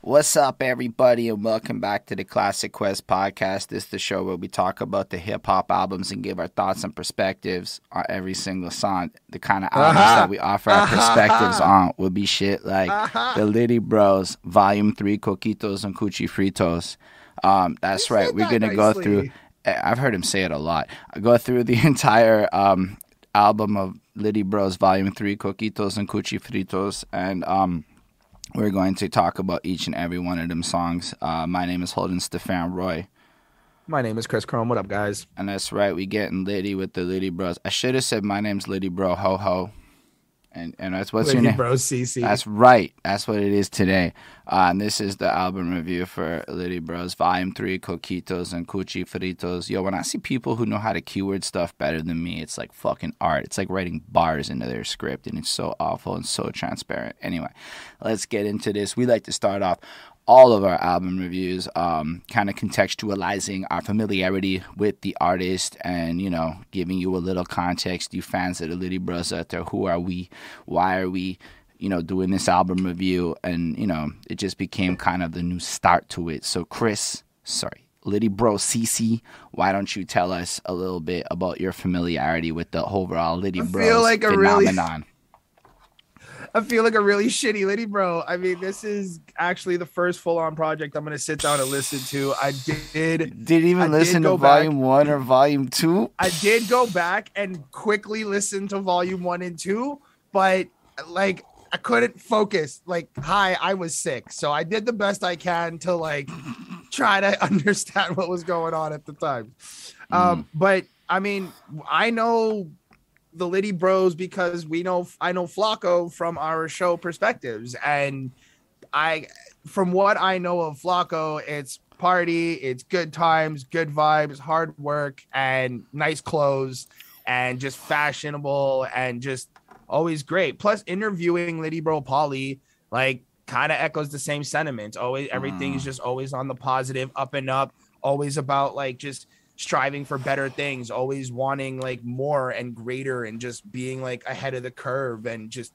What's up, everybody, and welcome back to the Classic Quest podcast. This is the show where we talk about the hip hop albums and give our thoughts and perspectives on every single song. The kind of albums Uh-huh. that we offer our perspectives on would be shit like Uh-huh. the Liddy Bros, Volume 3, Coquitos and Cuchi Fritos. Um, that's right. We're that going to go through, I've heard him say it a lot. I go through the entire um, album of Liddy Bros, Volume 3, Coquitos and Cuchi Fritos. And, um, we're going to talk about each and every one of them songs. Uh, my name is Holden Stefan Roy, My name is Chris Chrome. What up, guys? and that's right. We getting Liddy with the Liddy Bros. I should have said my name's Liddy Bro Ho Ho, and and that's what's your Lady name? Bro CC. That's right. That's what it is today. Uh, and this is the album review for Liddy Bros. Volume 3, Coquitos and Cuchi Fritos. Yo, when I see people who know how to keyword stuff better than me, it's like fucking art. It's like writing bars into their script, and it's so awful and so transparent. Anyway, let's get into this. We like to start off all of our album reviews um, kind of contextualizing our familiarity with the artist and you know giving you a little context. You fans of the Liddy Bros out there who are we? Why are we you know doing this album review? And you know it just became kind of the new start to it. So chris sorry Liddy Bro CC, why don't you tell us a little bit about your familiarity with the overall Liddy feel like a really- I feel like a really shitty Lady Bro. I mean, this is actually the first full on project I'm going to sit down and listen to. I did. Didn't even I did listen to go back. volume one or volume two. I did go back and quickly listen to volume one and two, but like I couldn't focus. Like, hi, I was sick. So I did the best I can to like try to understand what was going on at the time. Um, but I mean, I know the Liddy Bros because we know I know Flacco from our show perspectives, and I from what I know of Flacco, it's party, it's good times, good vibes, hard work, and nice clothes, and just fashionable and just always great. Plus, interviewing Liddy Bro Polly, like kind of echoes the same sentiment. Always everything is mm. just always on the positive, up and up, always about like just striving for better things, always wanting like more and greater and just being like ahead of the curve and just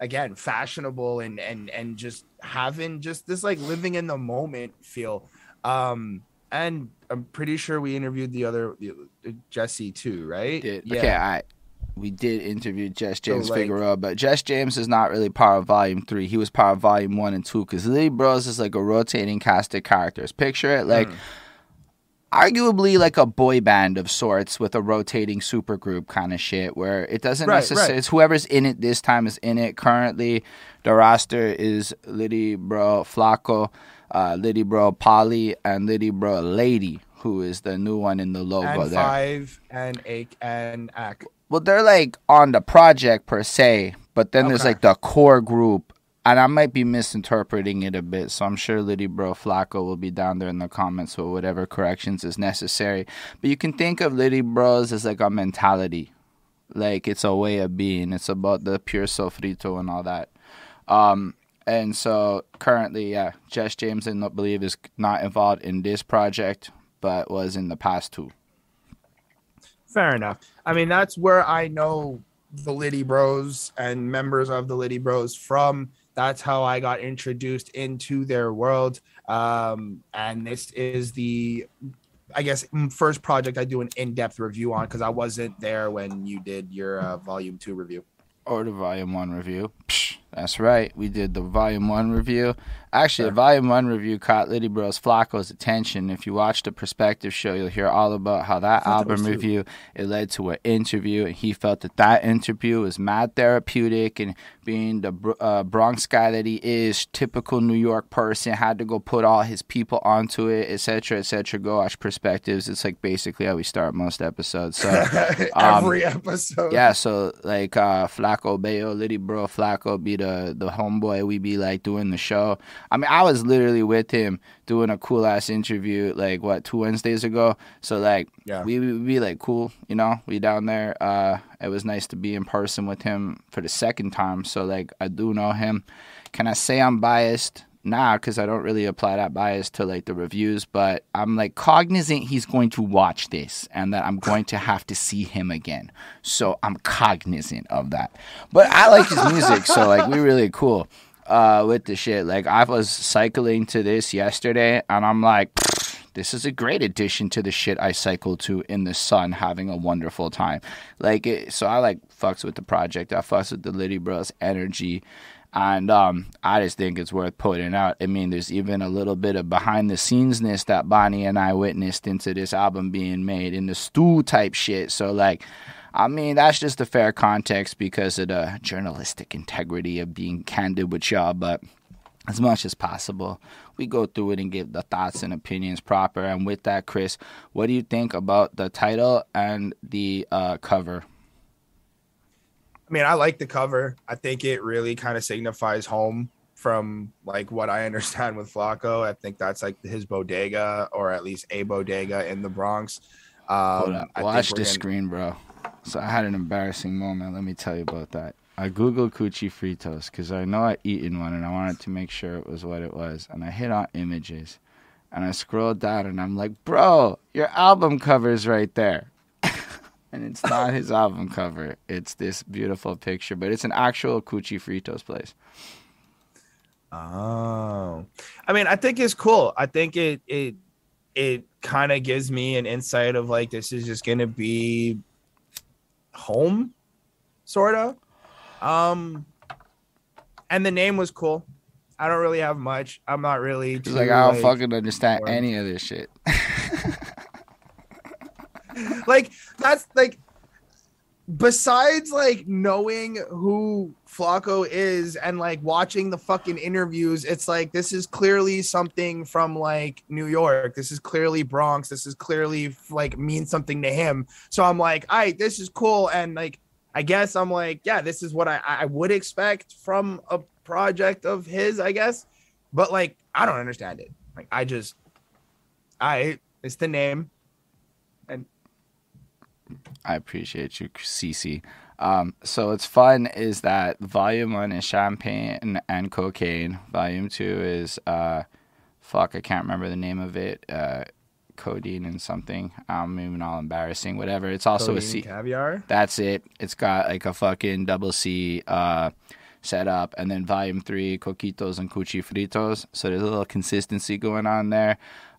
again fashionable and and and just having just this like living in the moment feel um and i'm pretty sure we interviewed the other the, jesse too right did. Okay, I we did interview Jess James like- Figueroa, but Jess James is not really part of Volume Three. He was part of Volume One and Two because Liddy Bros is like a rotating cast of characters. Picture it like. Mm. Arguably, like a boy band of sorts with a rotating supergroup kind of shit, where it doesn't Right, necessarily. right. It's whoever's in it this time is in it. Currently, the roster is Liddy Bro Flaco, uh, Liddy Bro Polly, and Liddy Bro Lady, who is the new one in the logo and there. five and eight and ack Well, they're like on the project per se, but then there's like the core group, and I might be misinterpreting it a bit. So I'm sure Liddy Bro Flacco will be down there in the comments with whatever corrections is necessary. But you can think of Liddy Bros as like a mentality, like it's a way of being. It's about the pure sofrito and all that. Um, and so currently, yeah, Jess James, I believe, is not involved in this project, but was in the past two. fair enough i mean that's where i know the liddy bros and members of the liddy bros from that's how i got introduced into their world. Um and this is the i guess first project i do an in-depth review on because i wasn't there when you did your uh, volume two review. Or the volume one review. Psh, that's right. We did the volume one review. Actually, the volume one review caught Liddy Bros Flacco's attention. If you watch the perspective show, you'll hear all about how that that album was review it led to an interview, and he felt that that interview was mad therapeutic. And being the uh, Bronx guy that he is, typical New York person, had to go put all his people onto it, etc., etc. Go watch perspectives. It's like basically how we start most episodes. So. Um, every episode Yeah, so like uh Flacco Bayo, Liddy Bro Flacco be the the homeboy we be like doing the show. I mean, I was literally with him doing a cool ass interview like what, two Wednesdays ago. So like Yeah. we we be like cool, you know, we down there. Uh it was nice to be in person with him for the second time. So like I do know him. Can I say I'm biased? Nah, because I don't really apply that bias to like the reviews, but I'm like cognizant he's going to watch this and that I'm going to have to see him again. So I'm cognizant of that. But I like his music, so like we're really cool uh, with the shit. Like I was cycling to this yesterday, and I'm like, this is a great addition to the shit I cycle to in the sun, having a wonderful time. Like, it, so I like fucks with the project. I fucks with the Litty Bros energy. And um, I just think it's worth putting out. I mean, there's even a little bit of behind the scenesness that Bonnie and I witnessed into this album being made in the stool type shit. So, like, I mean, that's just a fair context because of the journalistic integrity of being candid with y'all. But as much as possible, we go through it and give the thoughts and opinions proper. And with that, Chris, what do you think about the title and the uh, cover? I mean, I like the cover. I think it really kind of signifies home from like what I understand with Flacco. I think that's like his bodega or at least a bodega in the Bronx. Um, Watch the gonna... screen, bro. So I had an embarrassing moment. Let me tell you about that. I googled Cuchi Fritos because I know I'd eaten one and I wanted to make sure it was what it was. And I hit on images and I scrolled down and I'm like, bro, your album cover's right there. And it's not his album cover. It's this beautiful picture, but it's an actual Cuchi Fritos place. Oh, I mean, I think it's cool. I think it it it kind of gives me an insight of like this is just gonna be home, sort of. Um, and the name was cool. I don't really have much. I'm not really. Too, like I don't like, fucking understand any of this shit. like that's like besides like knowing who Flacco is and like watching the fucking interviews, it's like this is clearly something from like New York. This is clearly Bronx. This is clearly like means something to him. So I'm like, all right, this is cool. And like, I guess I'm like, yeah, this is what I, I would expect from a project of his, I guess. But like, I don't understand it. Like, I just, I, it's the name. I appreciate you, CC. Um, so what's fun is that volume one is champagne and cocaine. Volume two is uh, fuck, I can't remember the name of it. Uh, codeine and something. I'm even all embarrassing. Whatever. It's also codeine a C caviar. That's it. It's got like a fucking double C uh, setup, and then volume three, coquitos and cuchi fritos. So there's a little consistency going on there.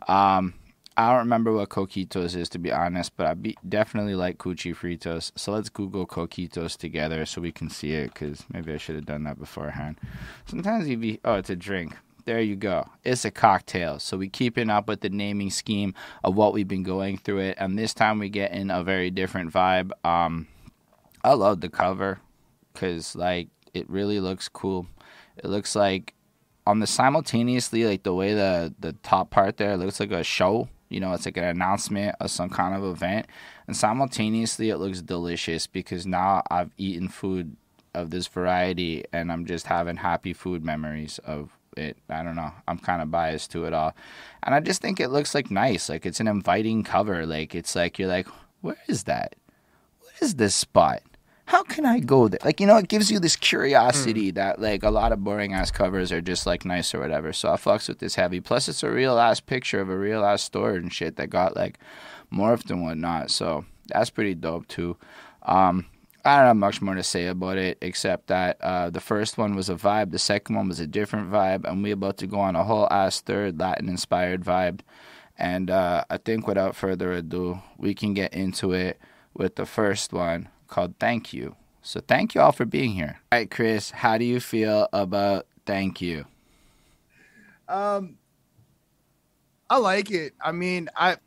Um, I don't remember what coquitos is to be honest, but I be, definitely like cuchi fritos. So let's Google coquitos together so we can see it because maybe I should have done that beforehand. Sometimes you be oh, it's a drink. There you go. It's a cocktail. So we keeping up with the naming scheme of what we've been going through it, and this time we get in a very different vibe. Um, I love the cover because like it really looks cool. It looks like on the simultaneously like the way the the top part there looks like a show you know, it's like an announcement of some kind of event. And simultaneously, it looks delicious because now I've eaten food of this variety and I'm just having happy food memories of it. I don't know. I'm kind of biased to it all. And I just think it looks like nice. Like it's an inviting cover. Like it's like, you're like, where is that? What is this spot? How can I go there? Like, you know, it gives you this curiosity mm. that like a lot of boring ass covers are just like nice or whatever. So I fucks with this heavy. Plus, it's a real ass picture of a real ass store and shit that got like morphed and whatnot. So that's pretty dope too. Um, I don't have much more to say about it except that uh, the first one was a vibe, the second one was a different vibe, and we about to go on a whole ass third Latin inspired vibe. And uh, I think without further ado, we can get into it with the first one called Thank You. So thank you all for being here. All right, Chris, how do you feel about Thank You? Um I like it. I mean, I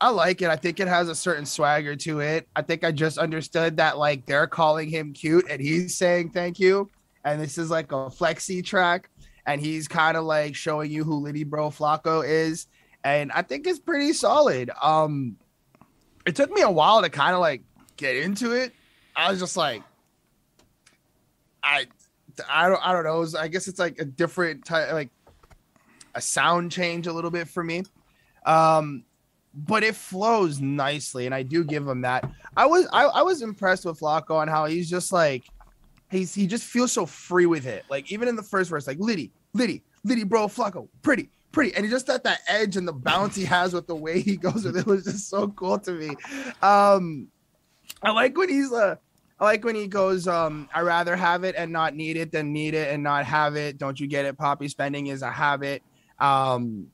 I like it. I think it has a certain swagger to it. I think I just understood that like they're calling him cute and he's saying thank you. And this is like a flexi track. And he's kind of like showing you who Litty Bro Flacco is. And I think it's pretty solid. Um it took me a while to kind of like get into it, I was just like, I, I don't, I don't know. Was, I guess it's like a different type, like a sound change a little bit for me. Um, but it flows nicely, and I do give him that. I was, I, I was impressed with Flacco on how he's just like, he's, he just feels so free with it. Like even in the first verse, like Liddy, Liddy, Liddy, bro, Flacco, pretty, pretty. And he just at that edge and the bounce he has with the way he goes with it was just so cool to me. Um, I like when he's uh I like when he goes, um, I rather have it and not need it than need it and not have it. Don't you get it? Poppy spending is a habit. Um,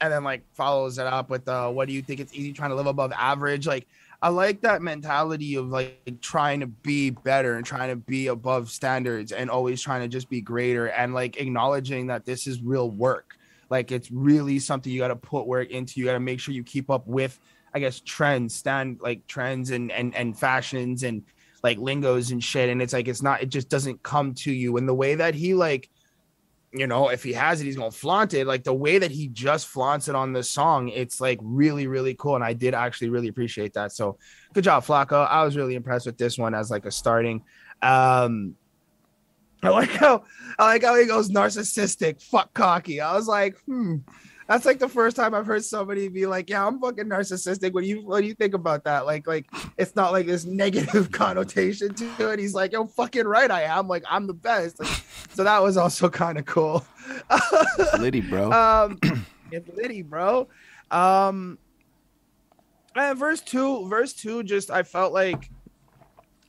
and then like follows it up with uh what do you think it's easy trying to live above average? Like I like that mentality of like trying to be better and trying to be above standards and always trying to just be greater and like acknowledging that this is real work. Like it's really something you got to put work into. You got to make sure you keep up with, I guess, trends, stand like trends and and and fashions and like lingos and shit. And it's like it's not. It just doesn't come to you. And the way that he like you know, if he has it, he's gonna flaunt it. Like the way that he just flaunts it on this song, it's like really, really cool. And I did actually really appreciate that. So good job, Flacco. I was really impressed with this one as like a starting. Um I like how I like how he goes narcissistic, fuck cocky. I was like, hmm, that's like the first time I've heard somebody be like, "Yeah, I'm fucking narcissistic." What do you what do you think about that? Like, like it's not like this negative connotation to it. He's like, "Yo, fucking right, I am. Like, I'm the best." Like, so that was also kind of cool. Liddy, bro. Um, it's Liddy, bro. Um, and verse two, verse two, just I felt like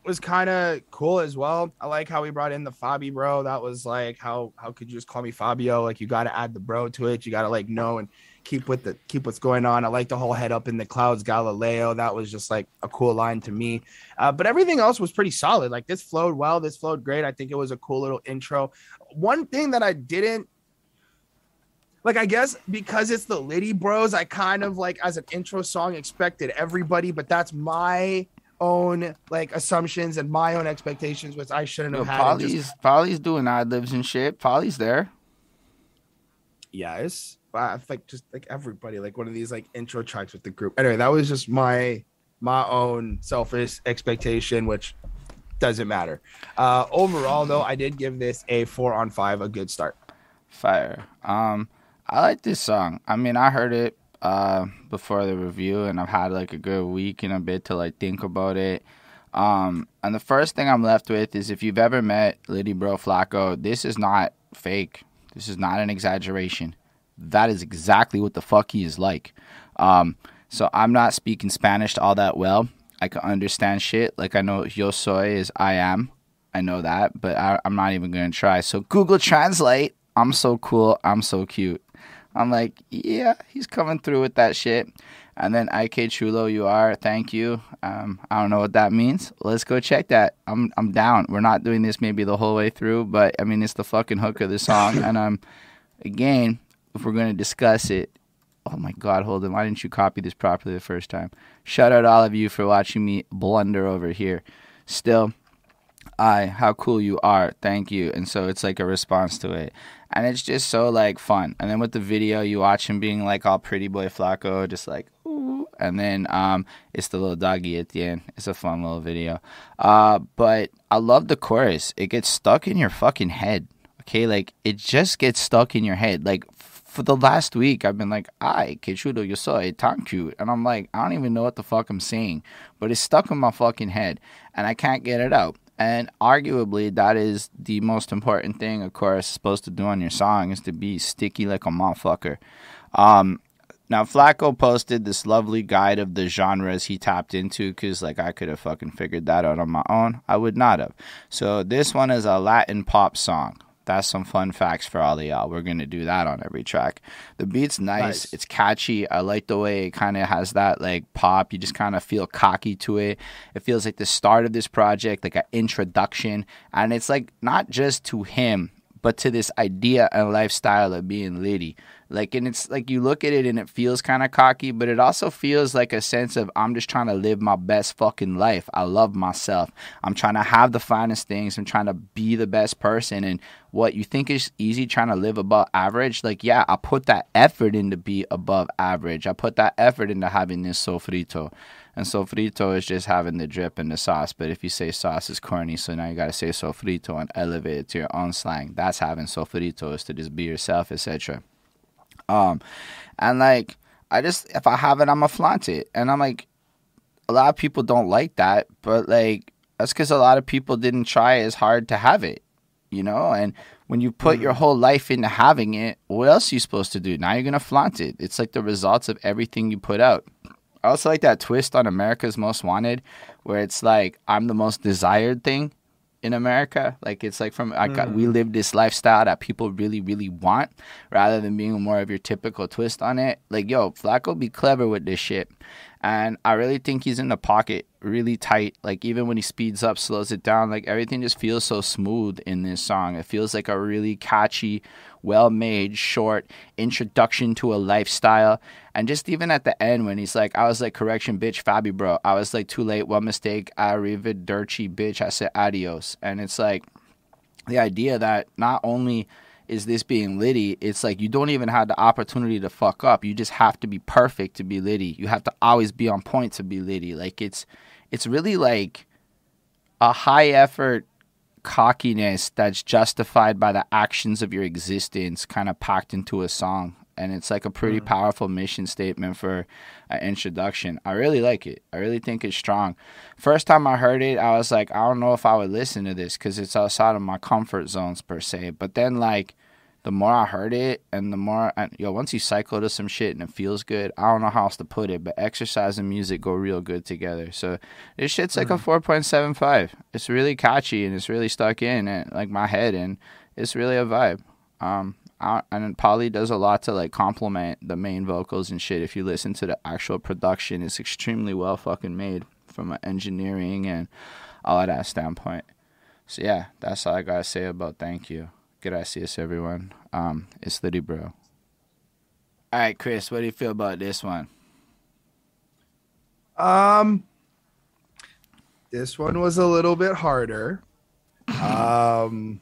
was kind of cool as well. I like how we brought in the Fabi bro. That was like how how could you just call me Fabio? Like you got to add the bro to it. You got to like know and keep with the keep what's going on. I like the whole head up in the clouds Galileo. That was just like a cool line to me. Uh, but everything else was pretty solid. Like this flowed well. This flowed great. I think it was a cool little intro. One thing that I didn't like I guess because it's the Liddy Bros, I kind of like as an intro song expected everybody, but that's my own like assumptions and my own expectations, which I shouldn't have Yo, had. Polly's Just, Polly's doing ad libs and shit. Polly's there. yes, I like just like everybody, like one of these like intro tracks with the group. Anyway, that was just my my own selfish expectation, which doesn't matter. Uh overall, though, I did give this a four on five, a good start. Fire. Um, I like this song. I mean, I heard it uh before the review, and I've had like a good week and a bit to like think about it. Um, and the first thing I'm left with is if you've ever met Liddy Bro Flacco, this is not fake. This is not an exaggeration. That is exactly what the fuck he is like. Um, so I'm not speaking Spanish all that well. I can understand shit. Like I know yo soy is I am. I know that, but I, I'm not even gonna try. So Google Translate. I'm so cool. I'm so cute. I'm like, yeah, he's coming through with that shit. And then IK Chulo, you are. Thank you. Um, I don't know what that means. Let's go check that. I'm I'm down. We're not doing this maybe the whole way through, but I mean it's the fucking hook of the song. and um, again, if we're gonna discuss it, oh my god, hold on. Why didn't you copy this properly the first time? Shout out all of you for watching me blunder over here. Still, I, how cool you are. Thank you. And so it's like a response to it. And it's just so like fun. And then with the video, you watch him being like all pretty boy Flacco, just like, ooh. And then um, it's the little doggy at the end. It's a fun little video. Uh, but I love the chorus. It gets stuck in your fucking head. Okay. Like it just gets stuck in your head. Like for the last week, I've been like, "Ay, que chulo yo soy, tan cute," and I'm like, I don't even know what the fuck I'm saying, but it's stuck in my fucking head, and I can't get it out. And arguably, that is the most important thing a chorus is supposed to do on your song is to be sticky like a motherfucker. Um, now, Flacco posted this lovely guide of the genres he tapped into because, like, I could have fucking figured that out on my own. I would not have. So, this one is a Latin pop song. That's some fun facts for all of y'all. We're gonna do that on every track. The beat's nice. Nice. It's catchy. I like the way it kind of has that like pop. You just kind of feel cocky to it. It feels like the start of this project, like an introduction, and it's like not just to him, but to this idea and lifestyle of being Liddy. Like, and it's like you look at it and it feels kind of cocky, but it also feels like a sense of I'm just trying to live my best fucking life. I love myself. I'm trying to have the finest things. I'm trying to be the best person. And what you think is easy, trying to live above average, like, yeah, I put that effort in to be above average. I put that effort into having this sofrito. And sofrito is just having the drip and the sauce. But if you say sauce is corny, so now you gotta say sofrito and elevate it to your own slang. That's having sofrito is to just be yourself, etc. Um, and like I just if I have it, I'ma flaunt it. And I'm like, a lot of people don't like that, but like that's because a lot of people didn't try as hard to have it. you know? And when you put your whole life into having it, what else are you supposed to do? Now you're going to flaunt it. It's like the results of everything you put out. I also like that twist on America's Most Wanted, where it's like, I'm the most desired thing in America. Like it's like from I got we mm. live this lifestyle that people really really want, rather than being more of your typical twist on it. Like yo, Flacco be clever with this shit, and I really think he's in the pocket really tight. Like even when he speeds up, slows it down, like everything just feels so smooth in this song. It feels like a really catchy, well made, short introduction to a lifestyle. And just even at the end when he's like, I was like, correction, bitch, Fabi, bro. I was like, too late, one mistake, arrivederci, bitch. I said adios. And it's like the idea that not only is this being Liddy, it's like you don't even have the opportunity to fuck up. You just have to be perfect to be Liddy. You have to always be on point to be Liddy. Like it's it's really like a high effort cockiness that's justified by the actions of your existence kind of packed into a song and it's like a pretty Mm. powerful mission statement for an introduction. I really like it. I really think it's strong. First time i heard it i was like i don't know if i would listen to this because it's outside of my comfort zones per se. But then like the more i heard it and the more and, yo once you cycle to some shit and it feels good i don't know how else to put it but exercise and music go real good together. So this shit's like a 4.75 it's really catchy and it's really stuck in and like my head and it's really a vibe. Um I, and Polly does a lot to like complement the main vocals and shit. If you listen to the actual production, it's extremely well fucking made from an engineering and all of that standpoint. So yeah, that's all I gotta say about thank you. Gracias everyone. Um, it's Liddy Bro. All right, Chris, what do you feel about this one? Um, this one was a little bit harder. Um,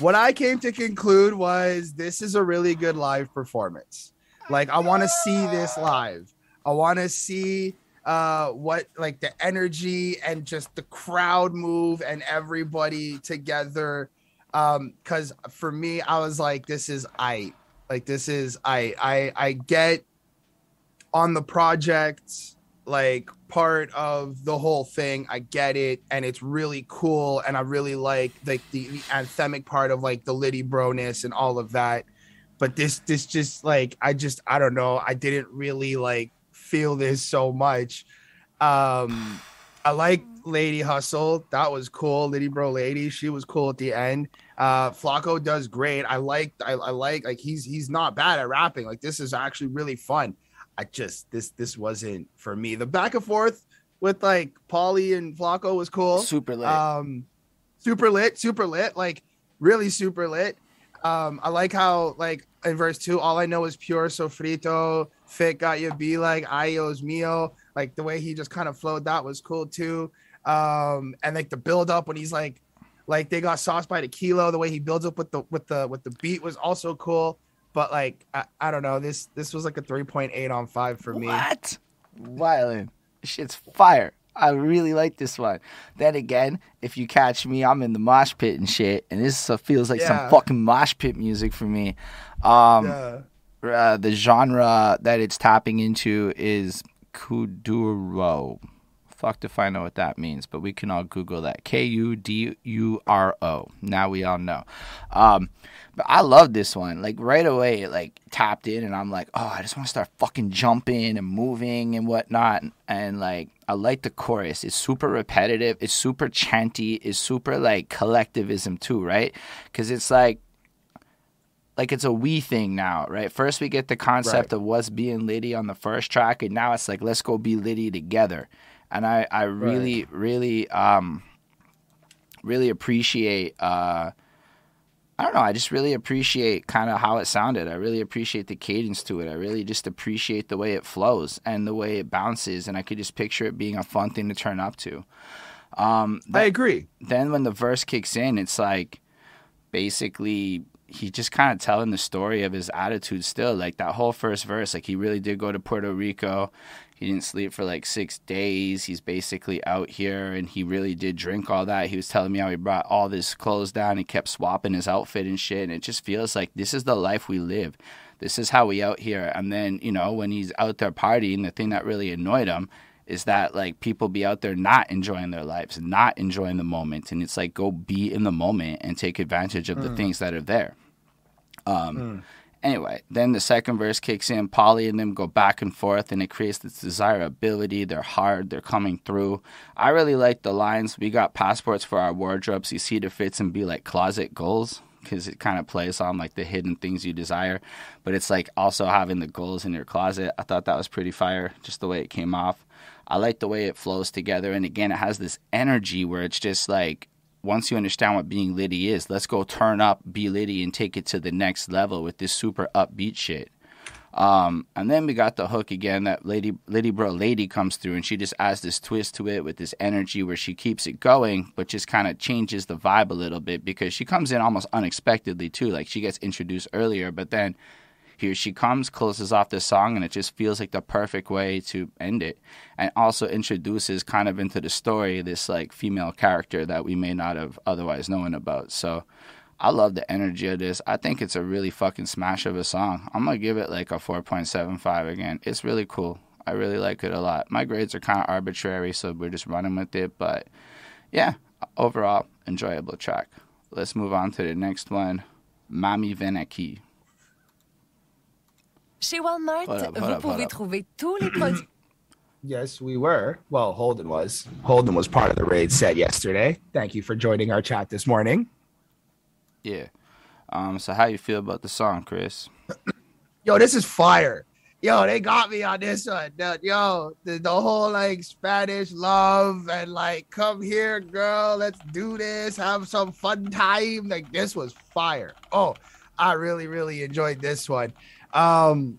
what I came to conclude was this is a really good live performance. Like, I want to see this live. I want to see uh what like the energy and just the crowd move and everybody together um because for me i was like this is i like this is i i i get on the project like part of the whole thing. I get it and it's really cool and i really like like the, the anthemic part of like the liddy broness and all of that. But this this just like i just i don't know. I didn't really like feel this so much. Um i like lady hustle. That was cool. Liddy bro lady she was cool at the end. Uh Flacco does great. I like I, I like like he's he's not bad at rapping. Like this is actually really fun I just this this wasn't for me. The back and forth with like Paulie and Flacco was cool. Super lit. Um, super lit, super lit, like really super lit. Um, I like how like in verse two, all I know is pure sofrito. Fit got you be like ayos mio. Like the way he just kind of flowed, that was cool too. Um, and like the build up when he's like, like they got sauced by the kilo. The way he builds up with the with the with the beat was also cool. But like I, I don't know, this this was like a three point eight on five for me. What? Violent. Shit's fire. I really like this one. Then again, if you catch me, I'm in the mosh pit and shit, and this feels like Yeah. some fucking mosh pit music for me. Um, Yeah. uh, the genre that it's tapping into is kuduro. Fuck if I know what that means, but we can all Google that. K U D U R O. Now we all know. Um, but I love this one. Like right away, it like tapped in, and I'm like, oh, I just want to start fucking jumping and moving and whatnot. And like, I like the chorus. It's super repetitive. It's super chanty. It's super like collectivism too, right? Because it's like like it's a we thing now, right? First we get the concept Right. of what's being Liddy on the first track, and now it's like let's go be Liddy together. And I, I really, really, um, really appreciate. Uh, I don't know. I just really appreciate kind of how it sounded. I really appreciate the cadence to it. I really just appreciate the way it flows and the way it bounces, and I could just picture it being a fun thing to turn up to. Um, I agree. then when the verse kicks in, it's like basically he just kind of telling the story of his attitude still. Like that whole first verse, like he really did go to Puerto Rico. He didn't sleep for like six days. He's basically out here and he really did drink all that. He was telling me how he brought all his clothes down. He kept swapping his outfit and shit. And it just feels like this is the life we live. This is how we out here. And then, you know, when he's out there partying, the thing that really annoyed him is that like people be out there not enjoying their lives, not enjoying the moment, and it's like go be in the moment and take advantage of mm. the things that are there. Um, mm. Anyway, then the second verse kicks in. Polly and them go back and forth, and it creates this desirability. They're hard. They're coming through. I really like the lines. We got passports for our wardrobes. You see the fits and be like closet goals because it kind of plays on like the hidden things you desire. But it's like also having the goals in your closet. I thought that was pretty fire, just the way it came off. I like the way it flows together. And again, it has this energy where it's just like, once you understand what being Liddy is, let's go turn up, be Liddy, and take it to the next level with this super upbeat shit. Um, and then we got the hook again that Lady Lady Bro Lady comes through and she just adds this twist to it with this energy where she keeps it going, but just kind of changes the vibe a little bit because she comes in almost unexpectedly too. Like she gets introduced earlier, but then here she comes, closes off the song, and it just feels like the perfect way to end it. And also introduces kind of into the story this like female character that we may not have otherwise known about. So I love the energy of this. I think it's a really fucking smash of a song. I'm gonna give it like a 4.75 again. It's really cool. I really like it a lot. My grades are kind of arbitrary, so we're just running with it. But yeah, overall, enjoyable track. Let's move on to the next one. Mami Venaki. Chez Walmart, vous pouvez trouver tous les produits. Yes, we were. Well, Holden was. Holden was part of the raid set yesterday. Thank you for joining our chat this morning. Yeah. Um. So, how you feel about the song, Chris? Yo, this is fire. Yo, they got me on this one. Yo, the, the whole like Spanish love and like, come here, girl, let's do this, have some fun time. Like, this was fire. Oh, I really, really enjoyed this one um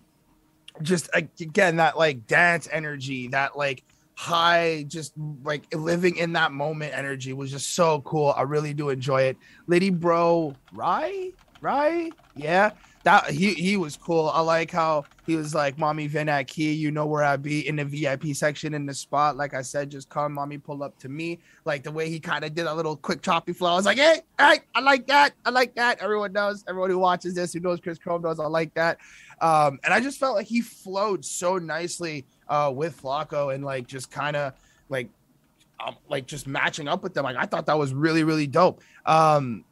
just again that like dance energy that like high just like living in that moment energy was just so cool. I really do enjoy it. Lady bro right right yeah that he he was cool. I like how he was like, "Mommy, Vin at key, you know where I be in the VIP section in the spot." Like I said, just come, mommy, pull up to me. Like the way he kind of did a little quick choppy flow. I was like, "Hey, hey, I like that. I like that." Everyone knows. Everyone who watches this, who knows Chris Chrome knows, I like that. Um, and I just felt like he flowed so nicely uh, with Flacco and like just kind of like um, like just matching up with them. Like I thought that was really really dope. Um,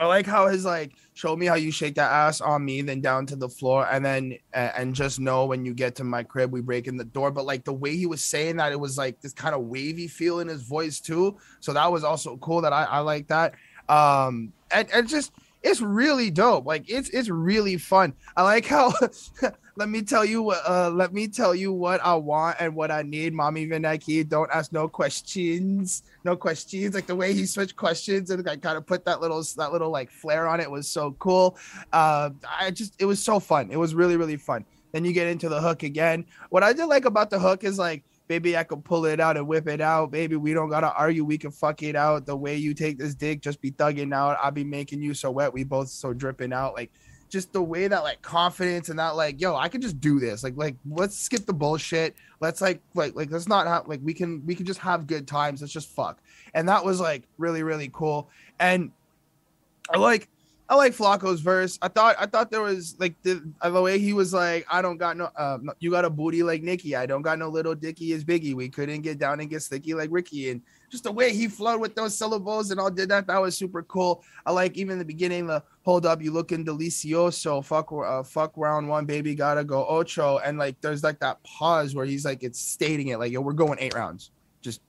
I like how his like show me how you shake that ass on me, then down to the floor, and then uh, and just know when you get to my crib, we break in the door. But like the way he was saying that, it was like this kind of wavy feel in his voice too. So that was also cool. That I I like that. Um, and and just it's really dope. Like it's it's really fun. I like how let me tell you what uh let me tell you what I want and what I need. Mommy Vinaki, don't ask no questions. No questions. Like the way he switched questions and I kind of put that little that little like flair on it was so cool. Uh I just it was so fun. It was really, really fun. Then you get into the hook again. What I did like about the hook is like Baby, I can pull it out and whip it out. Baby, we don't gotta argue. We can fuck it out. The way you take this dick, just be thugging out. I'll be making you so wet. We both so dripping out. Like just the way that like confidence and that like, yo, I can just do this. Like, like let's skip the bullshit. Let's like like like let's not have like we can we can just have good times. Let's just fuck. And that was like really, really cool. And I like I like Flacco's verse. I thought I thought there was like the, the way he was like, I don't got no, uh, you got a booty like Nikki. I don't got no little dicky as Biggie. We couldn't get down and get sticky like Ricky. And just the way he flowed with those syllables and all did that, that was super cool. I like even the beginning, the hold up, you looking delicioso. Fuck, uh, fuck round one, baby, gotta go ocho. And like there's like that pause where he's like, it's stating it like, yo, we're going eight rounds. Just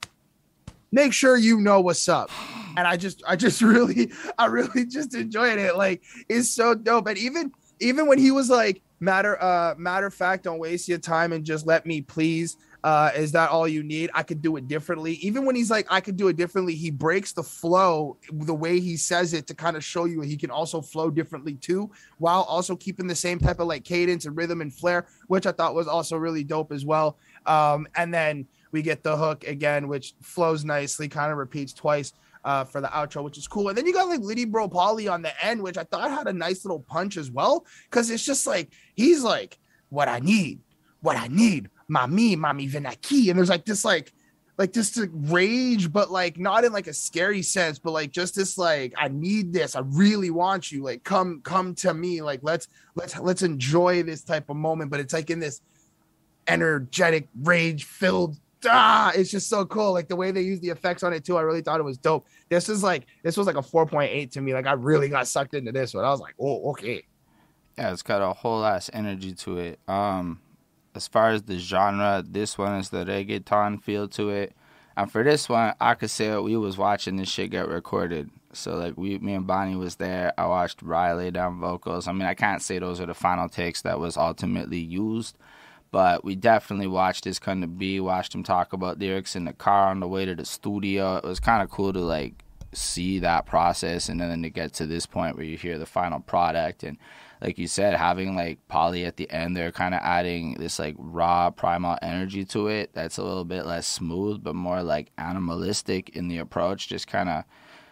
make sure you know what's up. And I just, I just really, I really just enjoyed it. Like, it's so dope. And even, even when he was like, matter, uh, matter of fact, don't waste your time and just let me please. Uh, is that all you need? I could do it differently. Even when he's like, I could do it differently, he breaks the flow the way he says it to kind of show you he can also flow differently too, while also keeping the same type of like cadence and rhythm and flair, which I thought was also really dope as well. Um, and then we get the hook again, which flows nicely, kind of repeats twice uh, for the outro, which is cool. And then you got like Liddy Bro Polly on the end, which I thought had a nice little punch as well. Cause it's just like he's like, what I need, what I need, mommy, mommy Vinaki. And there's like this like like just rage, but like not in like a scary sense, but like just this like I need this, I really want you, like come come to me, like let's let's let's enjoy this type of moment. But it's like in this energetic, rage filled ah, it's just so cool. Like the way they use the effects on it too. I really thought it was dope. This is like this was like a 4.8 to me. Like I really got sucked into this one. I was like, oh, okay. Yeah, it's got a whole ass energy to it. Um, as far as the genre, this one is the reggaeton feel to it. And for this one, I could say we was watching this shit get recorded. So like we, me and Bonnie was there. I watched Riley down vocals. I mean, I can't say those are the final takes that was ultimately used, but we definitely watched this kind of be. Watched him talk about lyrics in the car on the way to the studio. It was kind of cool to like see that process and then to get to this point where you hear the final product and like you said, having like Polly at the end, they're kind of adding this like raw primal energy to it that's a little bit less smooth, but more like animalistic in the approach. Just kind of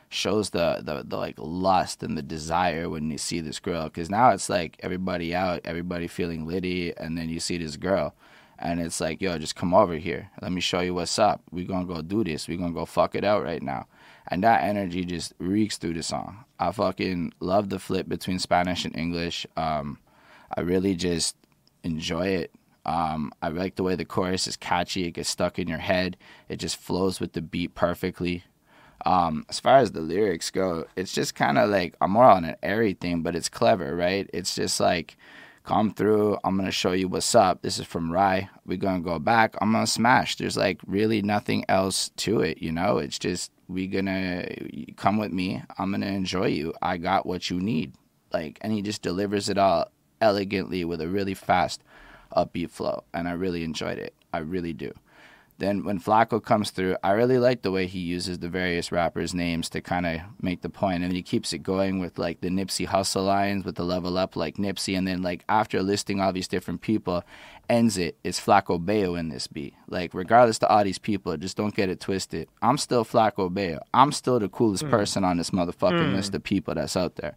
shows the, the the like lust and the desire when you see this girl. Because now it's like everybody out, everybody feeling litty, and then you see this girl. And it's like, yo, just come over here. Let me show you what's up. we're gonna go do this. we're gonna go fuck it out right now and that energy just reeks through the song. I fucking love the flip between Spanish and English. Um, I really just enjoy it. Um, I like the way the chorus is catchy. It gets stuck in your head. It just flows with the beat perfectly. Um, as far as the lyrics go, it's just kind of like I'm more on an airy thing, but it's clever, right? It's just like come through. I'm gonna show you what's up. This is from Rye. We're gonna go back. I'm gonna smash. There's like really nothing else to it, you know. It's just we gonna come with me. I'm gonna enjoy you. I got what you need. Like, and he just delivers it all elegantly with a really fast, upbeat flow, and I really enjoyed it. I really do. Then when Flacko comes through, I really like the way he uses the various rappers' names to kind of make the point, and he keeps it going with like the Nipsey Hussle lines with the level up like Nipsey, and then like after listing all these different people, ends it. it is Flaco Bello in this beat. Like regardless to all these people, just don't get it twisted. I'm still Flaco Bello. I'm still the coolest mm. person on this motherfucking mm. list of people that's out there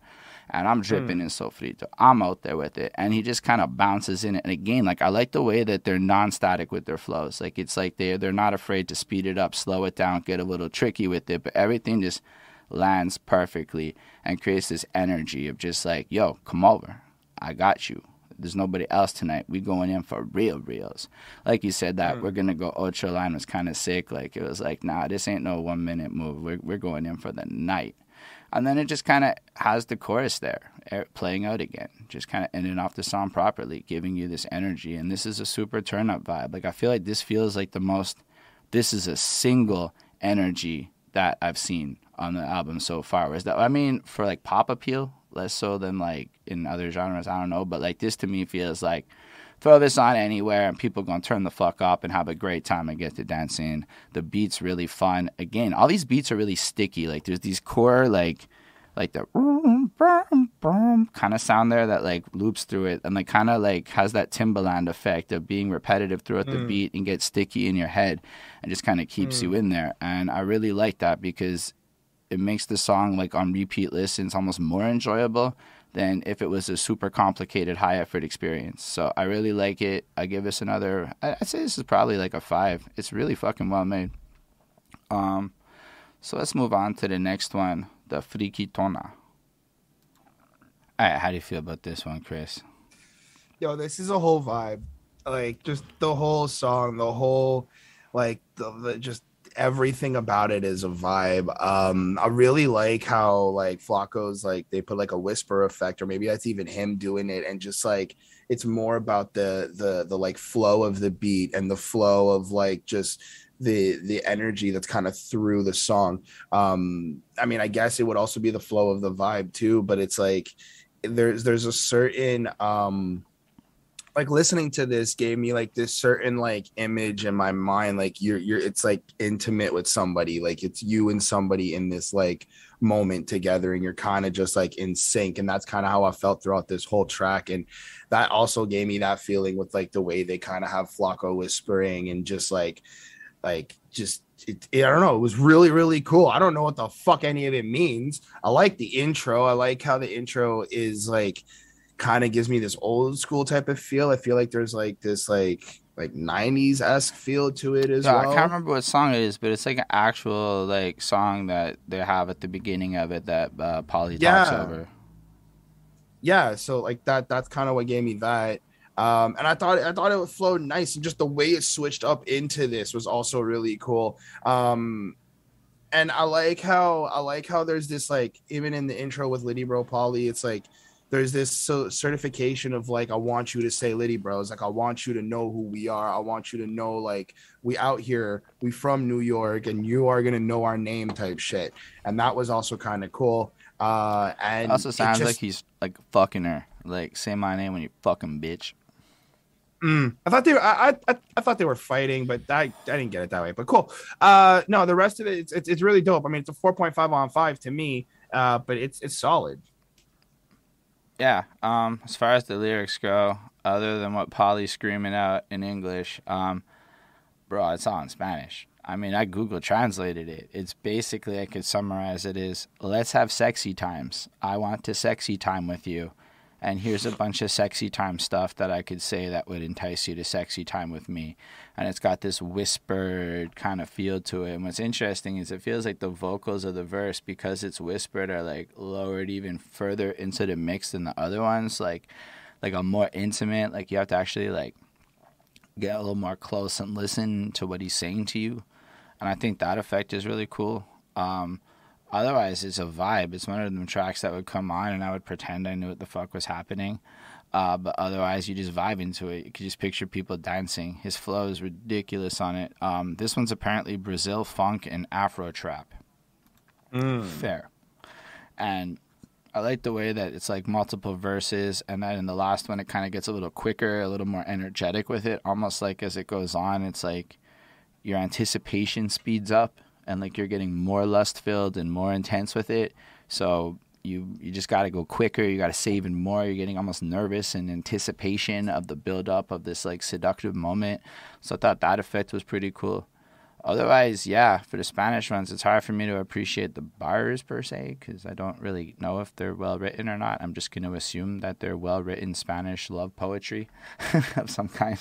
and I'm dripping mm. in sofrito. I'm out there with it, and he just kind of bounces in it. And again, like I like the way that they're non-static with their flows. Like it's like they they're not afraid to speed it up, slow it down, get a little tricky with it, but everything just lands perfectly and creates this energy of just like, yo, come over, I got you. There's nobody else tonight. We going in for real reals. Like you said, that mm. we're gonna go ultra line was kind of sick. Like it was like, nah, this ain't no one minute move. We're we're going in for the night and then it just kind of has the chorus there eh, playing out again just kind of ending off the song properly giving you this energy. And this is a super turn up vibe. Like i feel like this feels like the most this is a single energy that i've seen on the album so far. Whereas that i mean for like pop appeal less so than like in other genres i don't know. But like this to me feels like throw this on anywhere and people gonna turn the fuck up and have a great time and get to dancing. The beat's really fun. Again, all these beats are really sticky. Like there's these core like like the kind of sound there that like loops through it and like kind of like has that Timbaland effect of being repetitive throughout mm. the beat and gets sticky in your head and just kind of keeps mm. you in there. And I really like that because it makes the song like on repeat listens almost more enjoyable than if it was a super complicated high effort experience. So I really like it. I give this another. I'd say this is probably like a five. It's really fucking well made. Um, so let's move on to the next one, the Friquitona. All right, how do you feel about this one, Chris? Yo, this is a whole vibe. Like just the whole song, the whole like the, the just everything about it is a vibe. Um, I really like how like Flacco's like they put like a whisper effect, or maybe that's even him doing it, and just like it's more about the the the like flow of the beat and the flow of like just the the energy that's kind of through the song. Um, I mean, I guess it would also be the flow of the vibe too, but it's like there's there's a certain um like listening to this gave me like this certain like image in my mind like you're you're it's like intimate with somebody like it's you and somebody in this like moment together and you're kind of just like in sync and that's kind of how I felt throughout this whole track and that also gave me that feeling with like the way they kind of have Flacco whispering and just like like just it, it, I don't know. It was really, really cool. I don't know what the fuck any of it means. I like the intro. I like how the intro is like kind of gives me this old school type of feel. I feel like there's like this like like 90s esque feel to it as well. I can't remember what song it is, but it's like an actual like song that they have at the beginning of it that uh, Polly yeah. talks over. Yeah, so like that that's kind of what gave me that. Um, and I thought I thought it would flow nice, and just the way it switched up into this was also really cool. Um, and I like how I like how there's this like even in the intro with Liddy Bro Polly, it's like there's this so certification of like I want you to say Liddy Bros, like I want you to know who we are. I want you to know like we out here, we from New York, and you are gonna know our name type shit. And that was also kind of cool. Uh, and also sounds just, like he's like fucking her, like say my name when you fucking bitch. Mm, I thought they were. I, I I thought they were fighting, but I, I didn't get it that way. But cool. Uh, no, the rest of it, it's, it's, it's really dope. I mean, it's a four point five on five to me. Uh, but it's it's solid. Yeah. Um, as far as the lyrics go, other than what Polly's screaming out in English, um, bro, it's all in Spanish. I mean, I Google translated it. It's basically I could summarize it as let's have sexy times. I want to sexy time with you and here's a bunch of sexy time stuff that I could say that would entice you to sexy time with me. And it's got this whispered kind of feel to it. And what's interesting is it feels like the vocals of the verse, because it's whispered, are like lowered even further into the mix than the other ones. Like, like a more intimate. Like you have to actually like get a little more close and listen to what he's saying to you. And I think that effect is really cool. Um, Otherwise, it's a vibe. It's one of them tracks that would come on, and I would pretend I knew what the fuck was happening. Uh, but otherwise, you just vibe into it. You could just picture people dancing. His flow is ridiculous on it. Um, this one's apparently Brazil funk and Afro trap. Mm. Fair. And I like the way that it's like multiple verses, and then in the last one, it kind of gets a little quicker, a little more energetic with it. Almost like as it goes on, it's like your anticipation speeds up and like you're getting more lust filled and more intense with it. So you you just got to go quicker. You got to save even more. You're getting almost nervous in anticipation of the build up of this like seductive moment. So I thought that effect was pretty cool. Otherwise, yeah, for the Spanish ones, it's hard for me to appreciate the bars per se because I don't really know if they're well written or not. I'm just going to assume that they're well written Spanish love poetry of some kind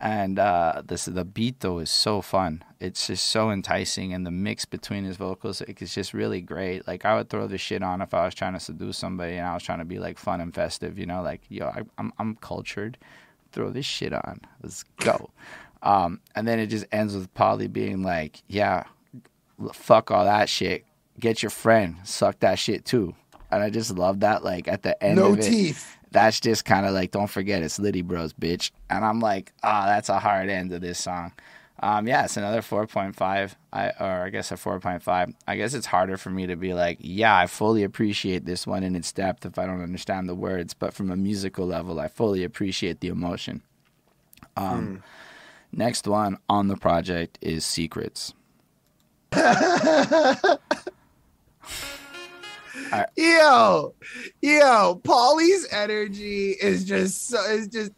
and uh, this the beat though is so fun. It's just so enticing, and the mix between his vocals it's just really great. Like I would throw this shit on if I was trying to seduce somebody and I was trying to be like fun and festive, you know, like yo, I, am I'm, I'm cultured. Throw this shit on. Let's go. um, and then it just ends with Polly being like, yeah, fuck all that shit. Get your friend, suck that shit too. And I just love that. Like at the end, no of it, teeth that's just kind of like, don't forget it's Litty Bros, bitch. And I'm like, ah, oh, that's a hard end of this song. Um, yeah, it's another 4.5. I or I guess a 4.5. I guess it's harder for me to be like, yeah, I fully appreciate this one in its depth if I don't understand the words, but from a musical level, I fully appreciate the emotion. Um, mm. Next one on the project is Secrets. Right. Yo, yo, Polly's energy is just so is just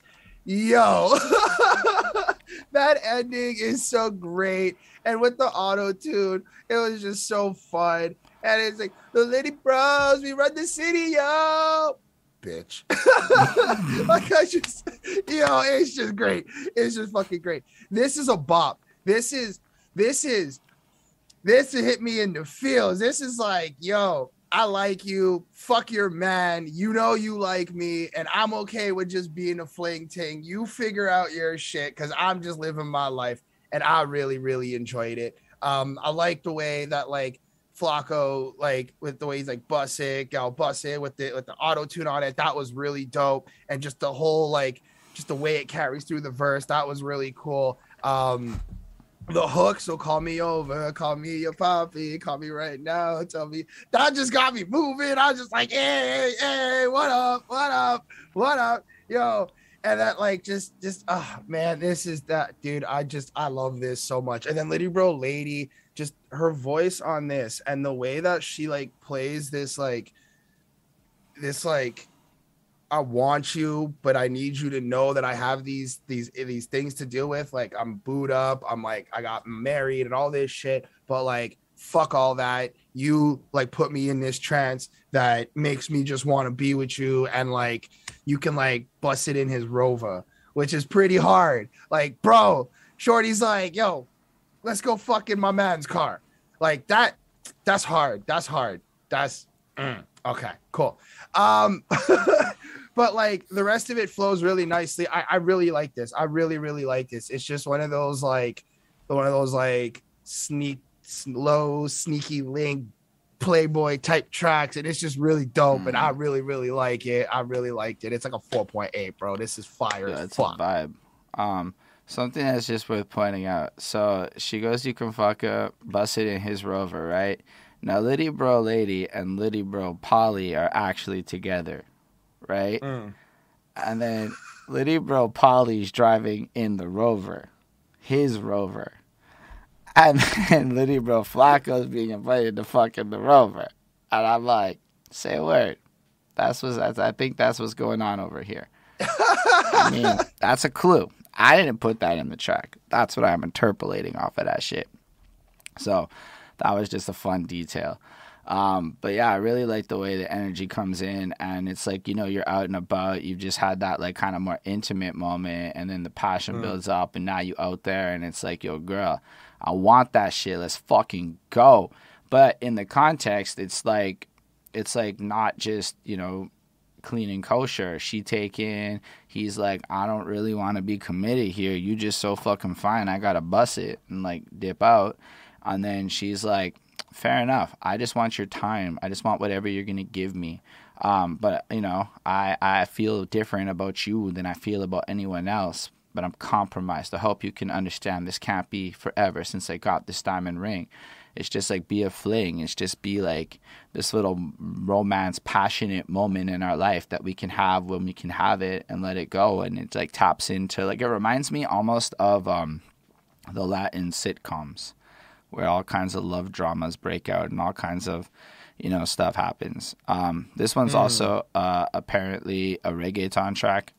yo. that ending is so great. And with the auto tune, it was just so fun. And it's like the Litty Bros, we run the city, yo. Bitch. like I just, yo, it's just great. It's just fucking great. This is a bop. This is, this is, this hit me in the feels. This is like, yo, I like you. Fuck your man. You know you like me, and I'm okay with just being a fling ting. You figure out your shit because I'm just living my life, and I really, really enjoyed it. Um, I like the way that like Flacco, like with the way he's like bust it, gal bust it with the with the auto tune on it. That was really dope, and just the whole like just the way it carries through the verse. That was really cool. Um, the hook. So call me over, call me your poppy, call me right now. Tell me that just got me moving. I was just like, hey, hey, what up, what up, what up, yo. And that like just just oh man, this is that dude. I just I love this so much. And then Lady Bro Lady, just her voice on this and the way that she like plays this like this like I want you, but I need you to know that I have these these these things to deal with. Like I'm booed up. I'm like I got married and all this shit. But like fuck all that. You like put me in this trance that makes me just want to be with you. And like you can like bust it in his Rover, which is pretty hard. Like, bro, Shorty's like, yo, let's go fuck in my man's car. Like that, that's hard. That's hard. That's mm, okay, cool. Um but like the rest of it flows really nicely. I, I really like this. I really, really like this. It's just one of those like one of those like sneak slow, sneaky link playboy type tracks and it's just really dope mm. and i mm. really really like it i really liked it it's like a 4.8 bro this is fire yeah, it's fuck. a vibe um something that's just worth pointing out so she goes you can fuck up bust it in his rover right now litty bro lady and litty bro polly are actually together right mm. and then litty bro polly's driving in the rover his rover and then Litty Bro Flacco's being invited to fuck in the Rover. And I'm like, say a word. That's what's I think that's what's going on over here. I mean, that's a clue. I didn't put that in the track. That's what I'm interpolating off of that shit. So that was just a fun detail. Um, but yeah, I really like the way the energy comes in, and it's like you know you're out and about. You've just had that like kind of more intimate moment, and then the passion mm. builds up, and now you out there, and it's like, yo, girl, I want that shit. Let's fucking go. But in the context, it's like it's like not just, you know, clean and kosher. She taking he's like, I don't really want to be committed here. You just so fucking fine. I gotta bust it and like dip out. And then she's like, Fair enough. I just want your time. I just want whatever you're gonna give me. Um, but you know, I, I feel different about you than I feel about anyone else but I'm compromised. I hope you can understand this can't be forever since I got this diamond ring. It's just like be a fling. It's just be like this little romance, passionate moment in our life that we can have when we can have it and let it go. And it like taps into like it reminds me almost of um, the Latin sitcoms where all kinds of love dramas break out and all kinds of you know stuff happens. Um, this one's mm. also uh, apparently a reggaeton track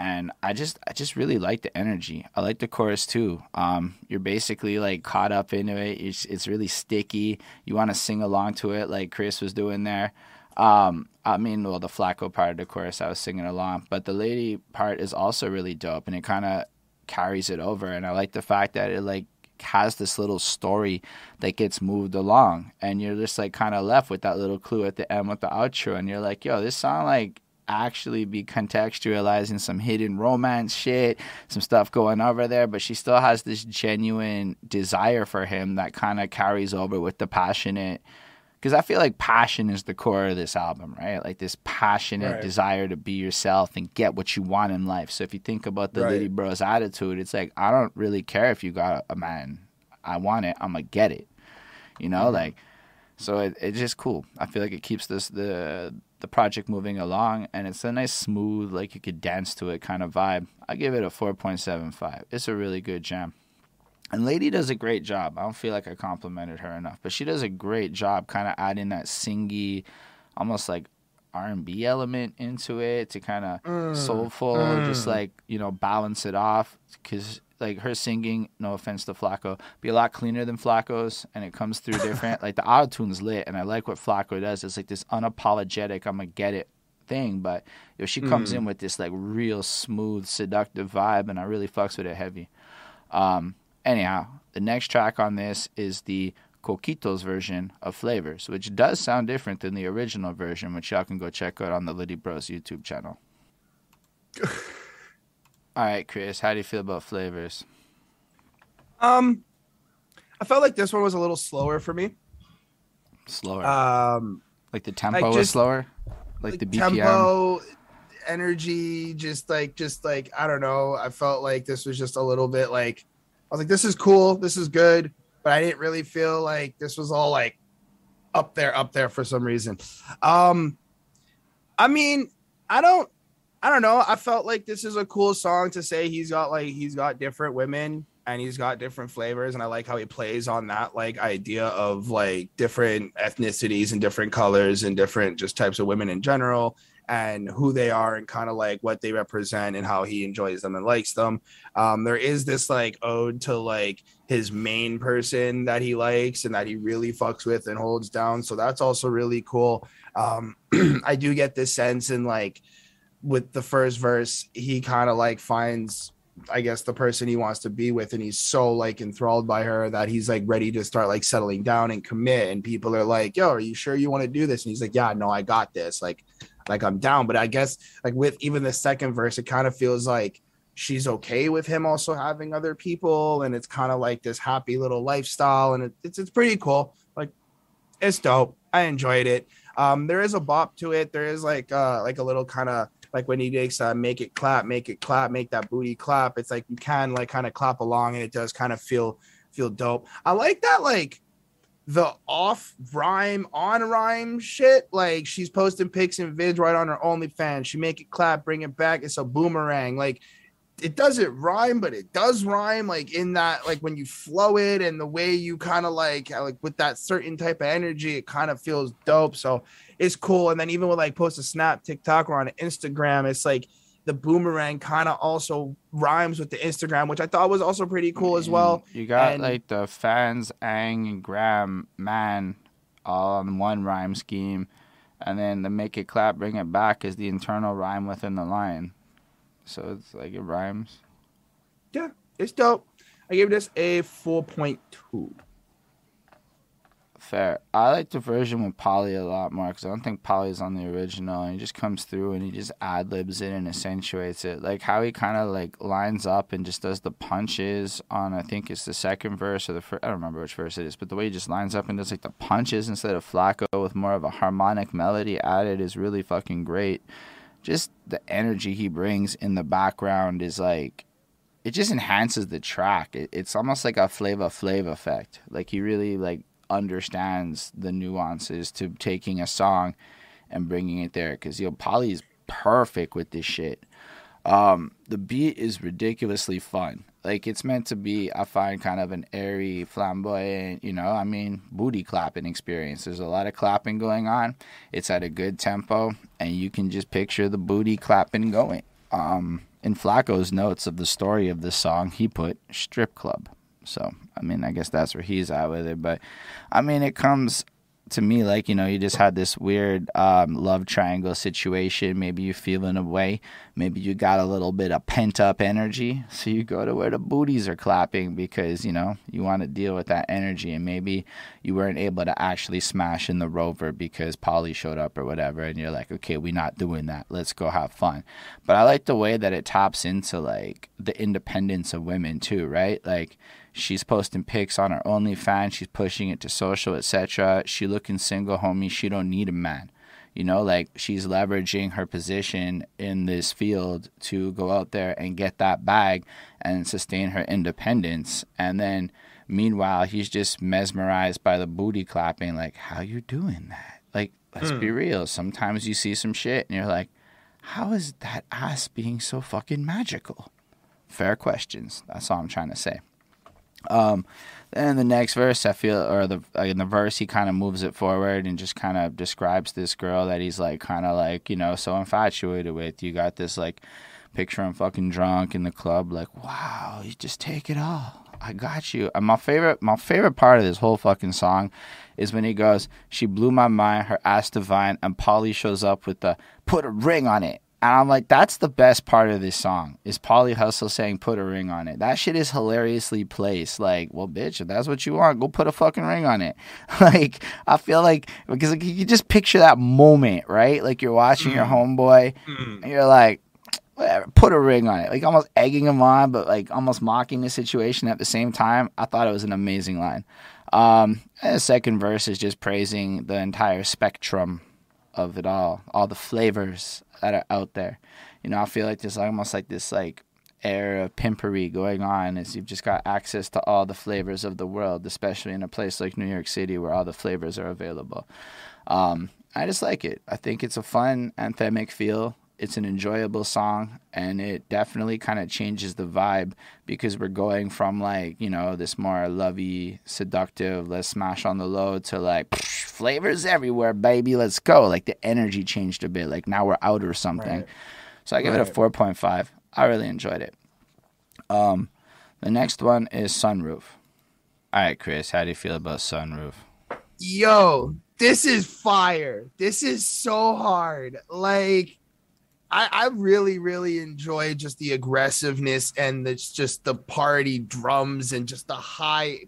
and I just I just really like the energy. I like the chorus too. Um, you're basically like caught up into it. It's it's really sticky. You want to sing along to it like Chris was doing there. Um, I mean, well, the Flacco part of the chorus I was singing along, but the lady part is also really dope, and it kind of carries it over. And I like the fact that it like has this little story that gets moved along, and you're just like kind of left with that little clue at the end with the outro, and you're like, yo, this song like actually be contextualizing some hidden romance shit, some stuff going over there, but she still has this genuine desire for him that kind of carries over with the passionate because I feel like passion is the core of this album, right? Like this passionate right. desire to be yourself and get what you want in life. So if you think about the right. Liddy Bros attitude, it's like I don't really care if you got a man. I want it. I'm gonna get it. You know, mm-hmm. like so it, it's just cool. I feel like it keeps this the the project moving along, and it's a nice, smooth, like you could dance to it kind of vibe. I give it a 4.75. It's a really good jam. And Lady does a great job. I don't feel like I complimented her enough, but she does a great job kind of adding that singy, almost like R&B element into it to kind of mm, soulful, mm. just like, you know, balance it off cuz like her singing, no offense to Flacco, be a lot cleaner than Flacco's, and it comes through different. like the auto tune's lit, and I like what Flacco does. It's like this unapologetic, I'm gonna get it thing, but if she comes mm. in with this like real smooth, seductive vibe, and I really fucks with it heavy. Um, anyhow, the next track on this is the Coquitos version of Flavors, which does sound different than the original version, which y'all can go check out on the Litty Bros YouTube channel. All right, Chris, how do you feel about flavors? Um, I felt like this one was a little slower for me. Slower. Um, like the tempo like was slower, like, like the BPM. Tempo, energy, just like, just like I don't know. I felt like this was just a little bit like I was like, this is cool, this is good, but I didn't really feel like this was all like up there, up there for some reason. Um, I mean, I don't I don't know. I felt like this is a cool song to say he's got like he's got different women and he's got different flavors and I like how he plays on that like idea of like different ethnicities and different colors and different just types of women in general and who they are and kind of like what they represent and how he enjoys them and likes them. Um, there is this like ode to like his main person that he likes and that he really fucks with and holds down. So that's also really cool. Um, I do get this sense in like with the first verse, he kind of like finds, I guess, the person he wants to be with, and he's so like enthralled by her that he's like ready to start like settling down and commit. And people are like, "Yo, are you sure you want to do this?" And he's like, "Yeah, no, I got this. Like, like I'm down. But I guess like with even the second verse, it kind of feels like she's okay with him also having other people, and it's kind of like this happy little lifestyle, and it, it's it's pretty cool. Like it's dope. I enjoyed it. Um, there is a bop to it. There is like uh like a little kind of like when he makes uh make it clap, make it clap, make that booty clap. It's like you can like kind of clap along, and it does kind of feel feel dope. I like that like the off rhyme on rhyme shit. Like she's posting pics and vids right on her OnlyFans. She make it clap, bring it back. It's a boomerang. Like it doesn't rhyme, but it does rhyme. Like in that, like when you flow it and the way you kind of like uh, like with that certain type of energy, it kind of feels dope. So it's cool. And then even with like post a snap, TikTok or on Instagram, it's like the boomerang kind of also rhymes with the Instagram, which I thought was also pretty cool as well. Mm, you got And- like the fans, Ang and Graham, man, all on one rhyme scheme, and then the make it clap, bring it back is the internal rhyme within the line. So it's like it rhymes. yeah, it's dope. I gave this a 4.2. Fair. I like the version with Polly a lot more because I don't think Polly's on the original. And he just comes through and he just ad libs it and accentuates it. Like how he kind of like lines up and just does the punches on. I think it's the second verse or the first. I don't remember which verse it is, but the way he just lines up and does like the punches instead of Flacco with more of a harmonic melody added is really fucking great. Just the energy he brings in the background is like it just enhances the track. It, it's almost like a flavor flav effect. Like he really like understands the nuances to taking a song and bringing it there. Because you yo, Polly's perfect with this shit. Um, the beat is ridiculously fun. Like it's meant to be, I find, kind of an airy, flamboyant, you know, I mean, booty clapping experience. There's a lot of clapping going on. It's at a good tempo, and you can just picture the booty clapping going. Um, in Flacco's notes of the story of this song, he put strip club. So, I mean, I guess that's where he's at with it. But, I mean, it comes to me like, you know, you just had this weird um, love triangle situation. Maybe you feeling way, Maybe you got a little bit of pent up energy. So you go to where the booties are clapping because, you know, you want to deal with that energy. And maybe you weren't able to actually smash in the rover because Polly showed up or whatever. And you're like, okay, we're not doing that. Let's go have fun. But I like the way that it taps into like the independence of women too, right? Like, She's posting pics on her OnlyFans. She's pushing it to social, etc. She looking single, homie. She don't need a man. You know, like she's leveraging her position in this field to go out there and get that bag and sustain her independence. And then, meanwhile, he's just mesmerized by the booty clapping. Like, how you doing that? Like, let's be hmm. real. Sometimes you see some shit and you're like, how is that ass being so fucking magical? Fair questions. That's all I'm trying to say. Um, then the next verse, I feel, or the in the verse, he kind of moves it forward and just kind of describes this girl that he's like, kind of like, you know, so infatuated with. You got this like picture him fucking drunk in the club, like, wow, you just take it all. I got you. And my favorite, my favorite part of this whole fucking song is when he goes, "She blew my mind, her ass divine," and Polly shows up with the "put a ring on it." And I'm like, that's the best part of this song is Polly Hustle saying put a ring on it. That shit is hilariously placed. Like, well, bitch, if that's what you want, go put a fucking ring on it. like, I feel like because like, you just picture that moment, right? Like you're watching your homeboy, and you're like, whatever, put a ring on it. Like almost egging him on, but like almost mocking the situation at the same time. I thought it was an amazing line. Um, and the second verse is just praising the entire spectrum of it all, all the flavors that are out there. You know, I feel like there's almost like this like air of pimpery going on as you've just got access to all the flavors of the world, especially in a place like New York City where all the flavors are available. Um, I just like it. I think it's a fun anthemic feel. It's an enjoyable song, and it definitely kind of changes the vibe because we're going from like you know this more lovey, seductive, let's smash on the low to like psh, flavors everywhere, baby, let's go. Like the energy changed a bit. Like now we're out or something. Right. So I give it a four point five. I really enjoyed it. Um, the next one is Sunroof. All right, Chris, how do you feel about Sunroof? yo, this is fire. This is so hard. Like, I, I really, really enjoy just the aggressiveness and it's just the party drums and just the high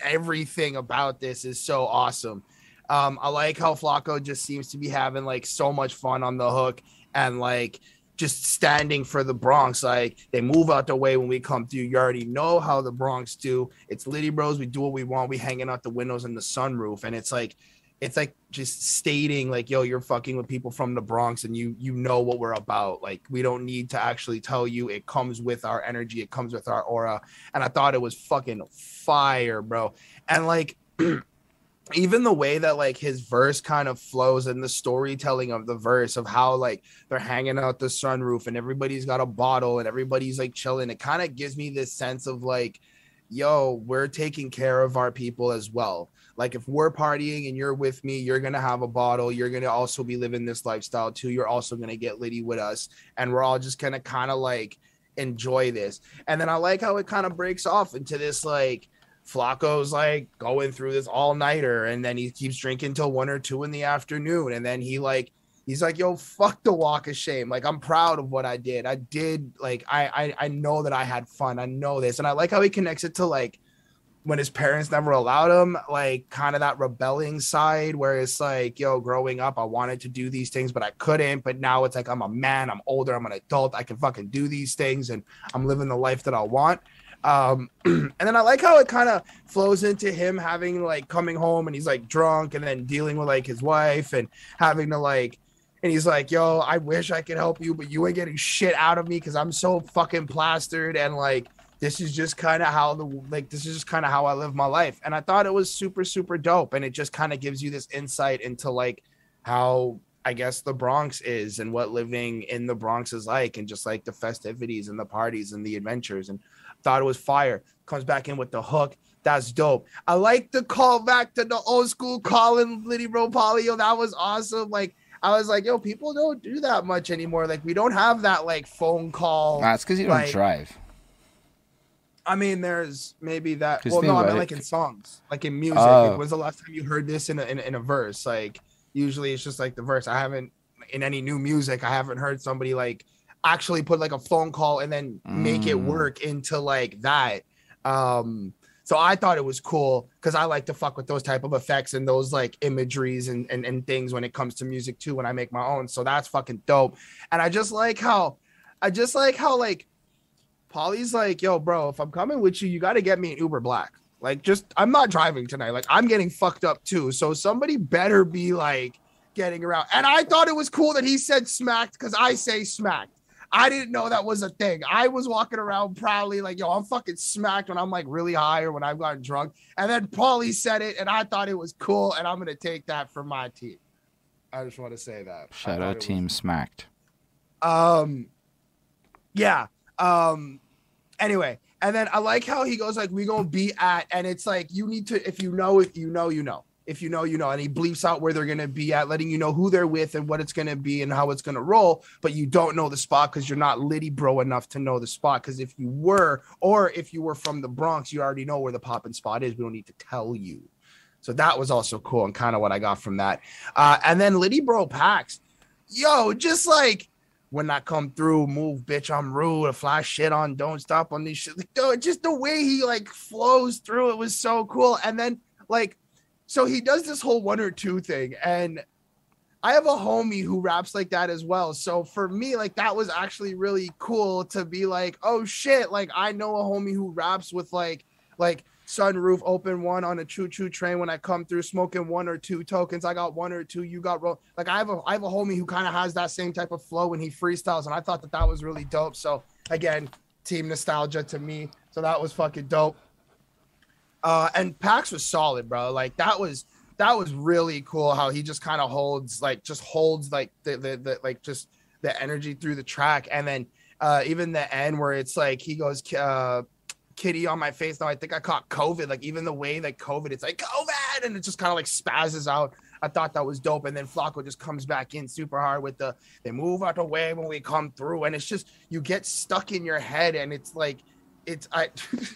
everything about this is so awesome. Um, I like how Flacco just seems to be having like so much fun on the hook and like just standing for the Bronx. Like they move out the way when we come through. You already know how the Bronx do. It's Litty Bros. We do what we want. We hanging out the windows and the sunroof, and it's like it's like just stating like yo you're fucking with people from the bronx and you you know what we're about. Like we don't need to actually tell you. It comes with our energy. It comes with our aura. And i thought it was fucking fire bro. And like even the way that like his verse kind of flows and the storytelling of the verse of how like they're hanging out the sunroof and everybody's got a bottle and everybody's like chilling it kind of gives me this sense of like yo we're taking care of our people as well like if we're partying and you're with me, you're gonna have a bottle. You're gonna also be living this lifestyle too. You're also gonna get litty with us, and we're all just gonna kind of like enjoy this. And then I like how it kind of breaks off into this like Flacco's like going through this all nighter, and then he keeps drinking till one or two in the afternoon, and then he like he's like, yo, fuck the walk of shame. Like, I'm proud of what I did. I did like I I I know that I had fun. I know this. And I like how he connects it to like when his parents never allowed him, like kind of that rebelling side where it's like, yo, growing up, I wanted to do these things, but I couldn't. But now it's like I'm a man, I'm older, I'm an adult, I can fucking do these things, and I'm living the life that I want. Um, and then I like how it kind of flows into him having like coming home and he's like drunk and then dealing with like his wife and having to like and he's like, "Yo, I wish I could help you, but you ain't getting shit out of me because I'm so fucking plastered and like this is just kind of how the like this is just kind of how I live my life. And I thought it was super super dope and it just kind of gives you this insight into like how I guess the Bronx is and what living in the Bronx is like and just like the festivities and the parties and the adventures and thought it was fire. Comes back in with the hook. That's dope. I like the call back to the old school Colin Litty Bro Polio. That was awesome. Like I was like, yo, people don't do that much anymore. Like we don't have that like phone call. That's because you don't drive. I mean, there's maybe that. Well, no, I mean like in songs, like in music. Oh. Like, when's the last time you heard this in a, in, a- in a verse? Like usually it's just like the verse. I haven't in any new music. I haven't heard somebody like actually put like a phone call and then make it Mm. work into like that. Um, so I thought it was cool because I like to fuck with those type of effects and those like imageries and, and and things when it comes to music too. When I make my own, so that's fucking dope. And I just like how, I just like how like Polly's like, yo, bro, if I'm coming with you, you got to get me an Uber Black. Like, just I'm not driving tonight. Like, I'm getting fucked up too. So somebody better be like getting around. And I thought it was cool that he said smacked because I say smacked. I didn't know that was a thing. I was walking around proudly like, yo, I'm fucking smacked when I'm like really high or when I've gotten drunk. And then Paulie said it, and I thought it was cool, and I'm gonna take that for my team. I just want to say that. Shout out it was Team Smacked. um yeah um anyway and then i like how he goes like we gonna be at and it's like you need to if you know if you know you know. If you know you know and he bleeps out where they're gonna be at letting you know who they're with and what it's gonna be and how it's gonna roll but you don't know the spot because you're not Litty bro enough to know the spot. Because if you were or if you were from the bronx you already know where the popping spot is. We don't need to tell you. So that was also cool and kind of what i got from that. Uh and then Litty bro packs yo just like when I come through, move, bitch, I'm rude, a flash shit on, don't stop on these shit. Like, dude, just the way he like flows through it was so cool. And then like, so he does this whole one or two thing, and I have a homie who raps like that as well. So for me, like that was actually really cool to be like, oh shit, like I know a homie who raps with like like sunroof open one on a choo choo train when I come through smoking one or two tokens. I got one or two. You got roll. Like I have a I have a homie who kind of has that same type of flow when he freestyles, and I thought that that was really dope. So again, team nostalgia to me. So that was fucking dope. Uh, and Pax was solid, bro. Like that was that was really cool how he just kind of holds like just holds like the, the the like just the energy through the track, and then uh even the end where it's like he goes uh kitty on my face now i think i caught covid like even the way that covid it's like covid and it just kind of like spazzes out i thought that was dope and then flacco just comes back in super hard with the they move out the way when we come through and it's just you get stuck in your head and it's like it's i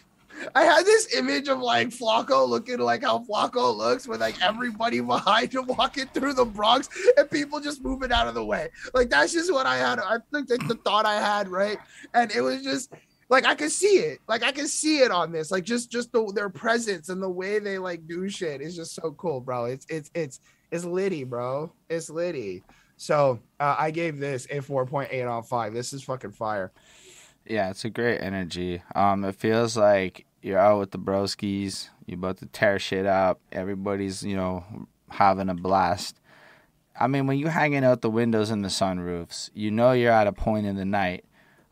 I had this image of like Flacco looking like how Flacco looks with like everybody behind him walking through the Bronx and people just moving out of the way. Like that's just what I had. I think that's the thought I had, right? And it was just like I can see it. Like I can see it on this. Like just just the, their presence and the way they like do shit is just so cool, bro. It's it's it's it's litty, bro. It's litty. So uh, I gave this a 4.8 on five. This is fucking fire. Yeah, it's a great energy. Um, it feels like you're out with the broskies. You're about to tear shit up. Everybody's you know having a blast. I mean, when you're hanging out the windows and the sunroofs, you know you're at a point in the night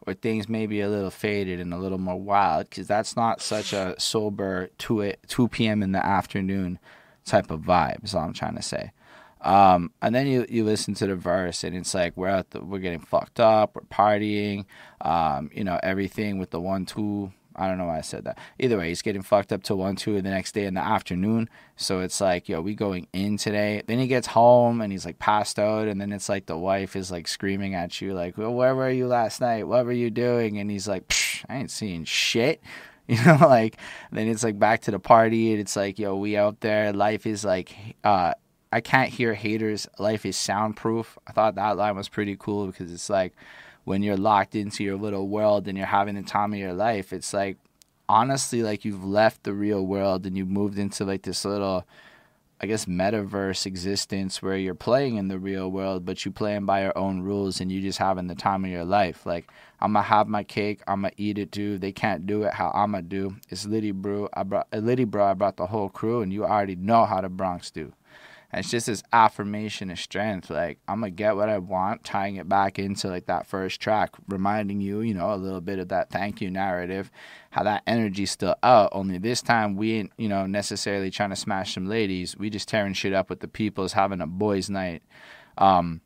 where things may be a little faded and a little more wild because that's not such a sober 2, 2 p.m. in the afternoon type of vibe, is all I'm trying to say. Um, and then you, you listen to the verse and it's like we're the, we're getting fucked up, we're partying, um, you know, everything with the one two I don't know why I said that. Either way, he's getting fucked up till one, two the next day in the afternoon. So it's like, yo, we going in today. Then he gets home and he's like passed out, and then it's like the wife is like screaming at you, like, well, where were you last night? What were you doing? And he's like, I ain't seeing shit. You know, like then it's like back to the party, and it's like, yo, we out there. Life is like, uh, I can't hear haters. Life is soundproof. I thought that line was pretty cool because it's like when you're locked into your little world and you're having the time of your life, it's like honestly like you've left the real world and you've moved into like this little I guess metaverse existence where you're playing in the real world, but you playing by your own rules and you just having the time of your life. Like I'm gonna have my cake, I'm gonna eat it too. They can't do it how I'm gonna do. It's Litty Brew. I brought Litty Bro. I brought the whole crew, and you already know how the Bronx do. It's just this affirmation of strength. Like I'm gonna get what I want, tying it back into like that first track, reminding you, you know, a little bit of that thank you narrative, how that energy's still out. Only this time we ain't, you know, necessarily trying to smash some ladies. We just tearing shit up with the people's having a boys' night. Um,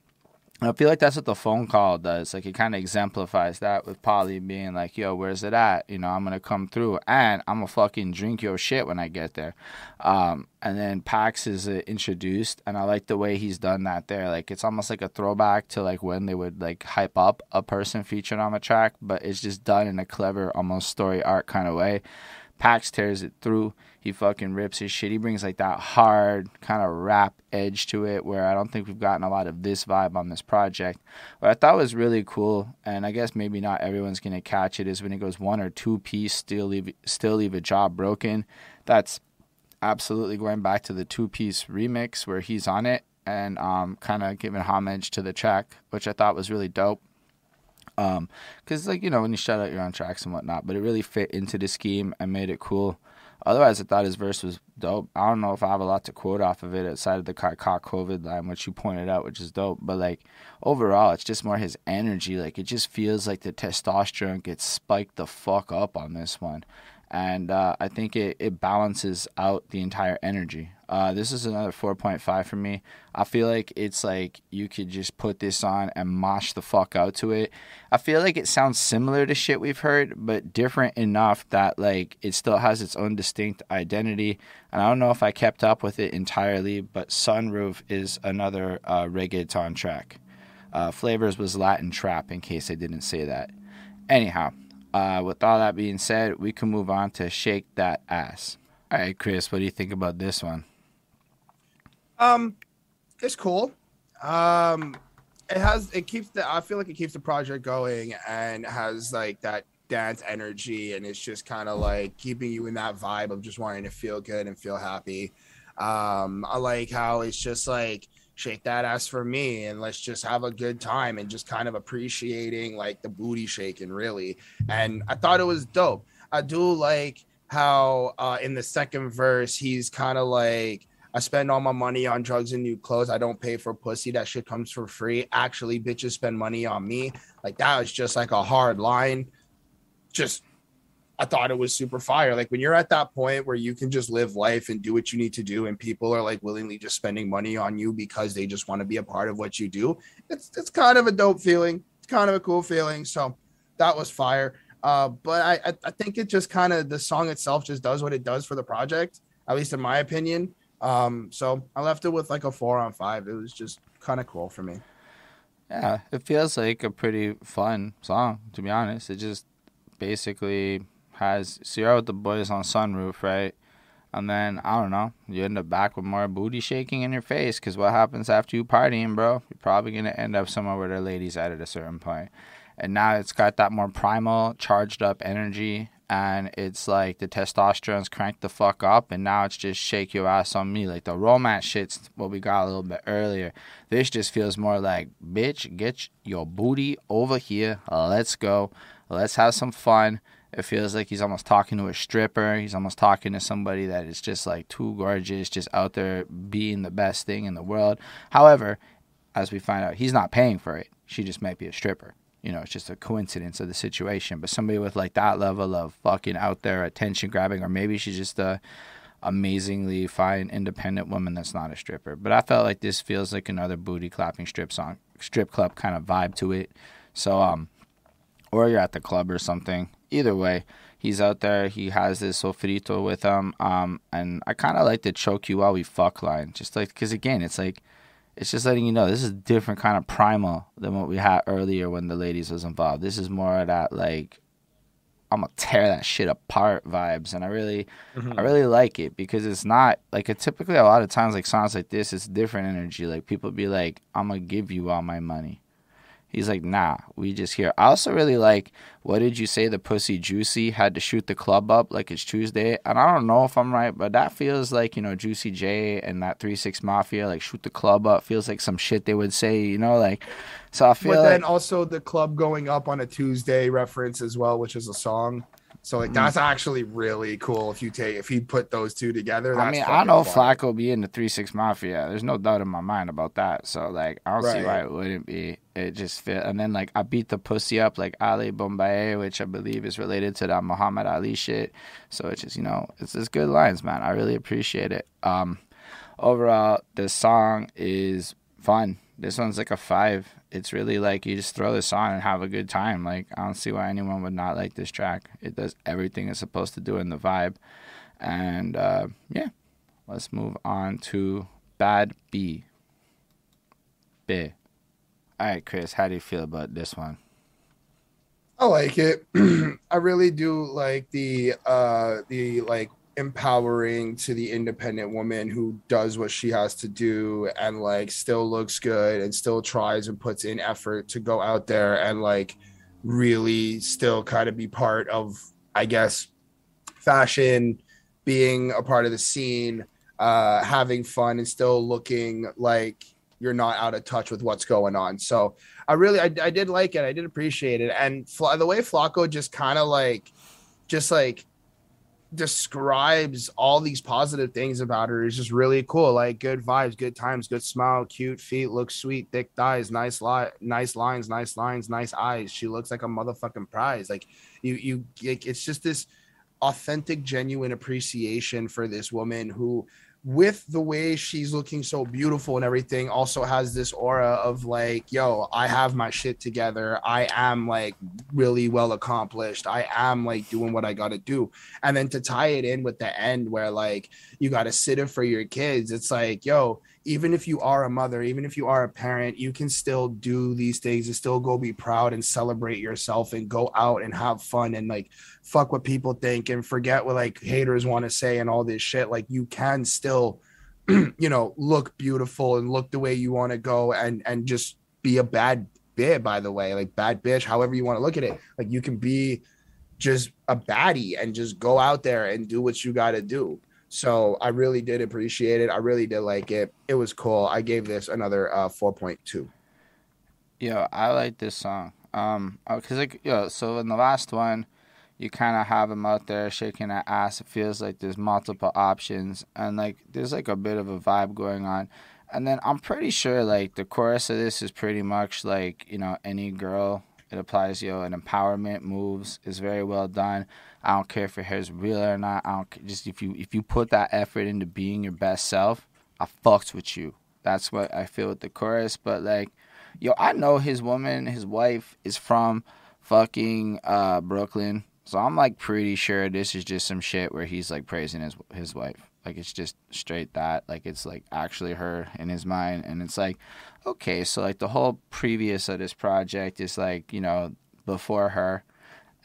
I feel like that's what the phone call does. Like it kind of exemplifies that with Polly being like, "Yo, where's it at? You know, I'm gonna come through, and I'm gonna fucking drink your shit when I get there." Um, and then Pax is uh, introduced, and I like the way he's done that there. Like it's almost like a throwback to like when they would like hype up a person featured on a track, but it's just done in a clever, almost story arc kind of way. Pax tears it through. He fucking rips his shit. He brings like that hard kind of rap edge to it where I don't think we've gotten a lot of this vibe on this project. What I thought was really cool, and I guess maybe not everyone's gonna catch it, is when it goes one or two piece, still leave still leave a job broken. That's absolutely going back to the two piece remix where he's on it and um, kind of giving homage to the track, which I thought was really dope. Um, cause like you know when you shout out your own tracks and whatnot, but it really fit into the scheme and made it cool. Otherwise, I thought his verse was dope. I don't know if I have a lot to quote off of it outside of the caught COVID line, which you pointed out, which is dope. But like overall, it's just more his energy. Like it just feels like the testosterone gets spiked the fuck up on this one, and uh, I think it, it balances out the entire energy. Uh, this is another 4.5 for me. I feel like it's like you could just put this on and mosh the fuck out to it. I feel like it sounds similar to shit we've heard, but different enough that like it still has its own distinct identity. And I don't know if I kept up with it entirely, but Sunroof is another uh, reggaeton track. Uh, Flavors was Latin trap, in case I didn't say that. Anyhow, uh, with all that being said, we can move on to Shake That Ass. All right, Chris, what do you think about this one? Um, it's cool. Um, it has it keeps the I feel like it keeps the project going and has like that dance energy and it's just kind of like keeping you in that vibe of just wanting to feel good and feel happy. Um, I like how it's just like shake that ass for me and let's just have a good time and just kind of appreciating like the booty shaking really. And I thought it was dope. I do like how uh in the second verse he's kind of like I spend all my money on drugs and new clothes. I don't pay for pussy. That shit comes for free. Actually, bitches spend money on me. Like that was just like a hard line. Just I thought it was super fire. Like when you're at that point where you can just live life and do what you need to do, and people are like willingly just spending money on you because they just want to be a part of what you do. It's it's kind of a dope feeling. It's kind of a cool feeling. So that was fire. Uh, but I I think it just kind of the song itself just does what it does for the project, at least in my opinion. Um, so I left it with like a four on five. It was just kind of cool for me. Yeah, it feels like a pretty fun song, to be honest. It just basically has Sierra with the boys on Sunroof, right? And then, I don't know, you end up back with more booty shaking in your face because what happens after you partying, bro? You're probably to end up somewhere where the ladies at at a certain point. and now it's got that more primal, charged up energy, and it's like the testosterone's cranked the fuck up, and now it's just shake your ass on me. Like the romance shit's what we got a little bit earlier. This just feels more like, bitch, get your booty over here. Let's go. Let's have some fun. It feels like he's almost talking to a stripper. He's almost talking to somebody that is just like too gorgeous, just out there being the best thing in the world. However, as we find out, he's not paying for it. She just might be a stripper. You know, it's just a coincidence of the situation. But somebody with like that level of fucking out there attention grabbing, or maybe she's just a amazingly fine independent woman that's not a stripper. But I felt like this feels like another booty clapping strip song, strip club kind of vibe to it. So um, or you're at the club or something. Either way, he's out there. He has this sofrito with him. Um, and I kind of like the choke you while we fuck line, just like because again, it's like it's just letting you know this is a different kind of primal than what we had earlier when the ladies was involved. This is more of that like I'm gonna tear that shit apart vibes, and I really, mm-hmm. I really like it because it's not like it. Typically, a lot of times, like songs like this, it's different energy. Like people be like, "I'm gonna give you all my money," He's like, nah, we just here. I also really like, what did you say? The pussy juicy had to shoot the club up like it's Tuesday. And I don't know if I'm right, but that feels like, you know, Juicy J and that 3 6 Mafia, like shoot the club up, feels like some shit they would say, you know, like, so I feel But like, then also the club going up on a Tuesday reference as well, which is a song. So like mm-hmm. that's actually really cool if you take if you put those two together. I mean, I know fun. Flacco be in the three six mafia. There's no doubt in my mind about that. So like, I don't right. see why it wouldn't be. It just fit. And then like, I beat the pussy up like Ali Bomaye, which I believe is related to that Muhammad Ali shit. So it's just you know, it's just good lines, man. I really appreciate it. Um, overall, the song is fun. This one's like a five it's really like you just throw this on and have a good time. Like I don't see why anyone would not like this track. It does everything it's supposed to do in the vibe. And uh, yeah, let's move on to Bad B. B. All right, Chris, how do you feel about this one? I like it. I really do like the uh the like empowering to the independent woman who does what she has to do and like still looks good and still tries and puts in effort to go out there and like really still kind of be part of i guess fashion being a part of the scene uh having fun and still looking like you're not out of touch with what's going on. So i really i, I did like it. I did appreciate it. And the way Flacco just kind of like just like describes all these positive things about her is just really cool. Like good vibes, good times, good smile, cute feet, looks sweet, thick thighs, nice li- nice lines, nice lines, nice eyes. She looks like a motherfucking prize. Like you, you, like, it's just this authentic, genuine appreciation for this woman who with the way she's looking so beautiful and everything also has this aura of like yo i have my shit together. I am like really well accomplished. I am like doing what i gotta do. And then to tie it in with the end where like you gotta sit it for your kids it's like yo even if you are a mother, even if you are a parent, you can still do these things and still go be proud and celebrate yourself and go out and have fun and like fuck what people think and forget what like haters want to say and all this shit. Like you can still, you know, look beautiful and look the way you want to go and and just be a bad bitch, by the way, like bad bitch, however you want to look at it. Like you can be just a baddie and just go out there and do what you got to do. So I really did appreciate it. I really did like it. It was cool. I gave this another uh, 4.2. Yeah, I like this song. Um, because uh, like, yeah, so in the last one, you kind of have him out there shaking that ass. It feels like there's multiple options, and like there's like a bit of a vibe going on. And then I'm pretty sure like the chorus of this is pretty much like you know any girl. It applies, yo, an empowerment moves is very well done. I don't care if your hair's real or not. I don't care. just if you if you put that effort into being your best self, I fucked with you. That's what I feel with the chorus. But like, yo, I know his woman, his wife is from fucking uh, Brooklyn. So I'm like pretty sure this is just some shit where he's like praising his his wife. Like it's just straight that. Like it's like actually her in his mind, and it's like, okay, so like the whole previous of this project is like you know before her,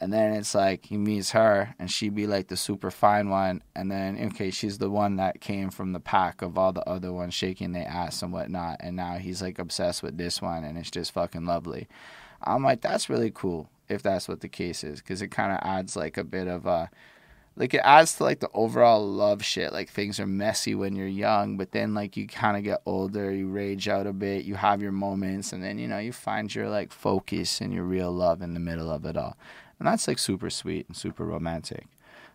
And then it's like he meets her, and she be like the super fine one. And then, okay, she's the one that came from the pack of all the other ones shaking their ass and whatnot. And now he's like obsessed with this one, and it's just fucking lovely. I'm like, that's really cool if that's what the case is, because it kind of adds like a bit of a like it adds to like the overall love shit. Like things are messy when you're young, but then like you kind of get older, you rage out a bit, you have your moments, and then you know you find your like focus and your real love in the middle of it all, and that's like super sweet and super romantic.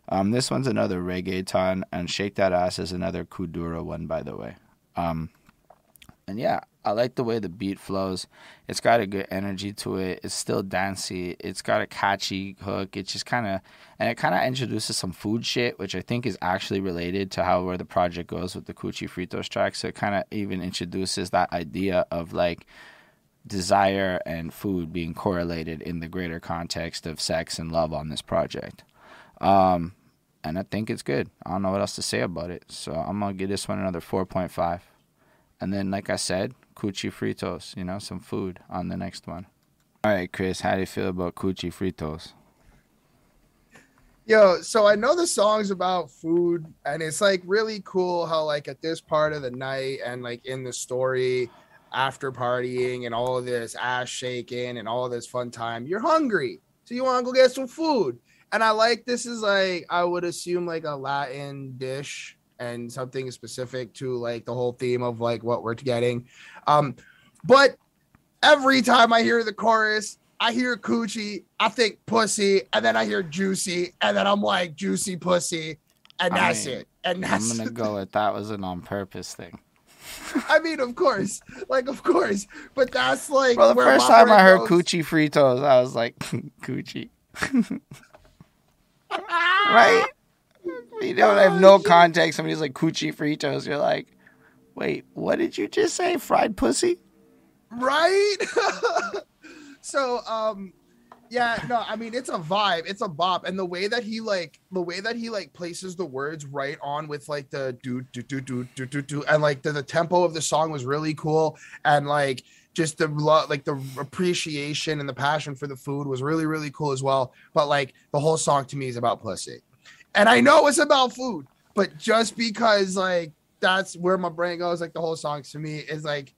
Um, this one's another reggaeton, and Shake That Ass is another Kuduro one, by the way. Um, and yeah, I like the way the beat flows. It's got a good energy to it. It's still dancey. It's got a catchy hook. It's just kind of, and it kind of introduces some food shit, which I think is actually related to how where the project goes with the Cuchi Fritos track. So it kind of even introduces that idea of like desire and food being correlated in the greater context of sex and love on this project. Um, and I think it's good. I don't know what else to say about it. So I'm gonna give this one another 4.5. And then, like I said, Cuchi Fritos, you know, some food on the next one. All right, Chris, how do you feel about Cuchi Fritos? Yo, so I know the song's about food, and it's like really cool how, like, at this part of the night and like in the story, after partying and all of this ass shaking and all of this fun time, you're hungry. So you want to go get some food. And I like this is like, I would assume like a Latin dish and something specific to like the whole theme of like what we're getting. Um, but every time I hear the chorus, I hear coochie, I think pussy, and then I hear juicy, and then I'm like juicy pussy, and that's I it. And that's I'm gonna go with that was an on purpose thing. I mean, of course, like of course, but that's like. Well, the first time I heard goes. Cuchi Fritos, I was like, coochie. right? You don't have no context. Somebody's like Cuchi Fritos. You're like, wait, what did you just say? Fried pussy? Right? so, um, yeah, no, I mean it's a vibe, it's a bop, and the way that he like the way that he like places the words right on with like the do do do do do do do, and like the, the tempo of the song was really cool, and like just the love, like the appreciation and the passion for the food was really really cool as well. But like the whole song to me is about pussy. And I know it's about food, but just because like that's where my brain goes, like the whole song to me is like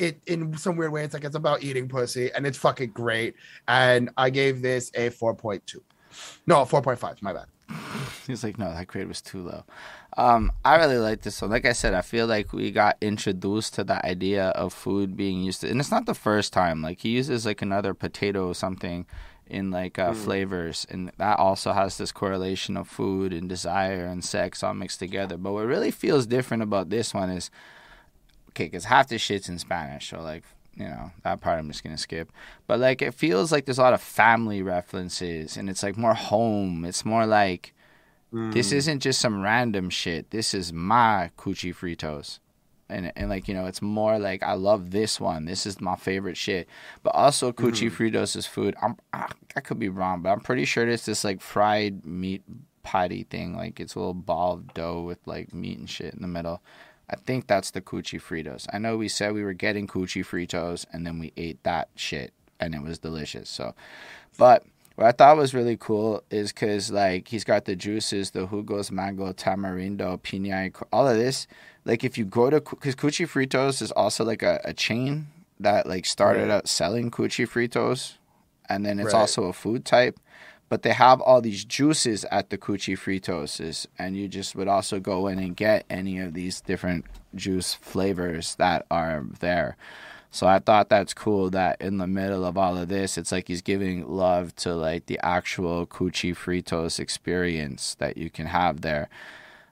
it in some weird way, it's like it's about eating pussy and it's fucking great. And I gave this a 4.2. No, 4.5, my bad. He's like, no, that grade was too low. Um, I really like this one. Like I said, I feel like we got introduced to the idea of food being used to, and it's not the first time. Like he uses like another potato or something in like uh, mm. flavors, and that also has this correlation of food and desire and sex all mixed together. But what really feels different about this one is okay, because half the shit's in Spanish, so like you know that part I'm just gonna skip. But like it feels like there's a lot of family references, and it's like more home. It's more like mm. this isn't just some random shit. This is my Cuchi Fritos and and like you know it's more like I love this one. This is my favorite shit. But also Cuchi mm-hmm. Fritos' food. I'm I, I could be wrong, but I'm pretty sure it's this like fried meat patty thing. Like it's a little ball of dough with like meat and shit in the middle. I think that's the Cuchi Fritos. I know we said we were getting Cuchi Fritos and then we ate that shit and it was delicious. So, but what I thought was really cool is because like he's got the juices, the jugos, mango, tamarindo, pina, all of this like if you go to because Cuchi Fritos is also like a, a chain that like started right. out selling Cuchi Fritos, and then it's right. also a food type. But they have all these juices at the Cuchi Fritos, and you just would also go in and get any of these different juice flavors that are there. So I thought that's cool that in the middle of all of this, it's like he's giving love to like the actual Cuchi Fritos experience that you can have there.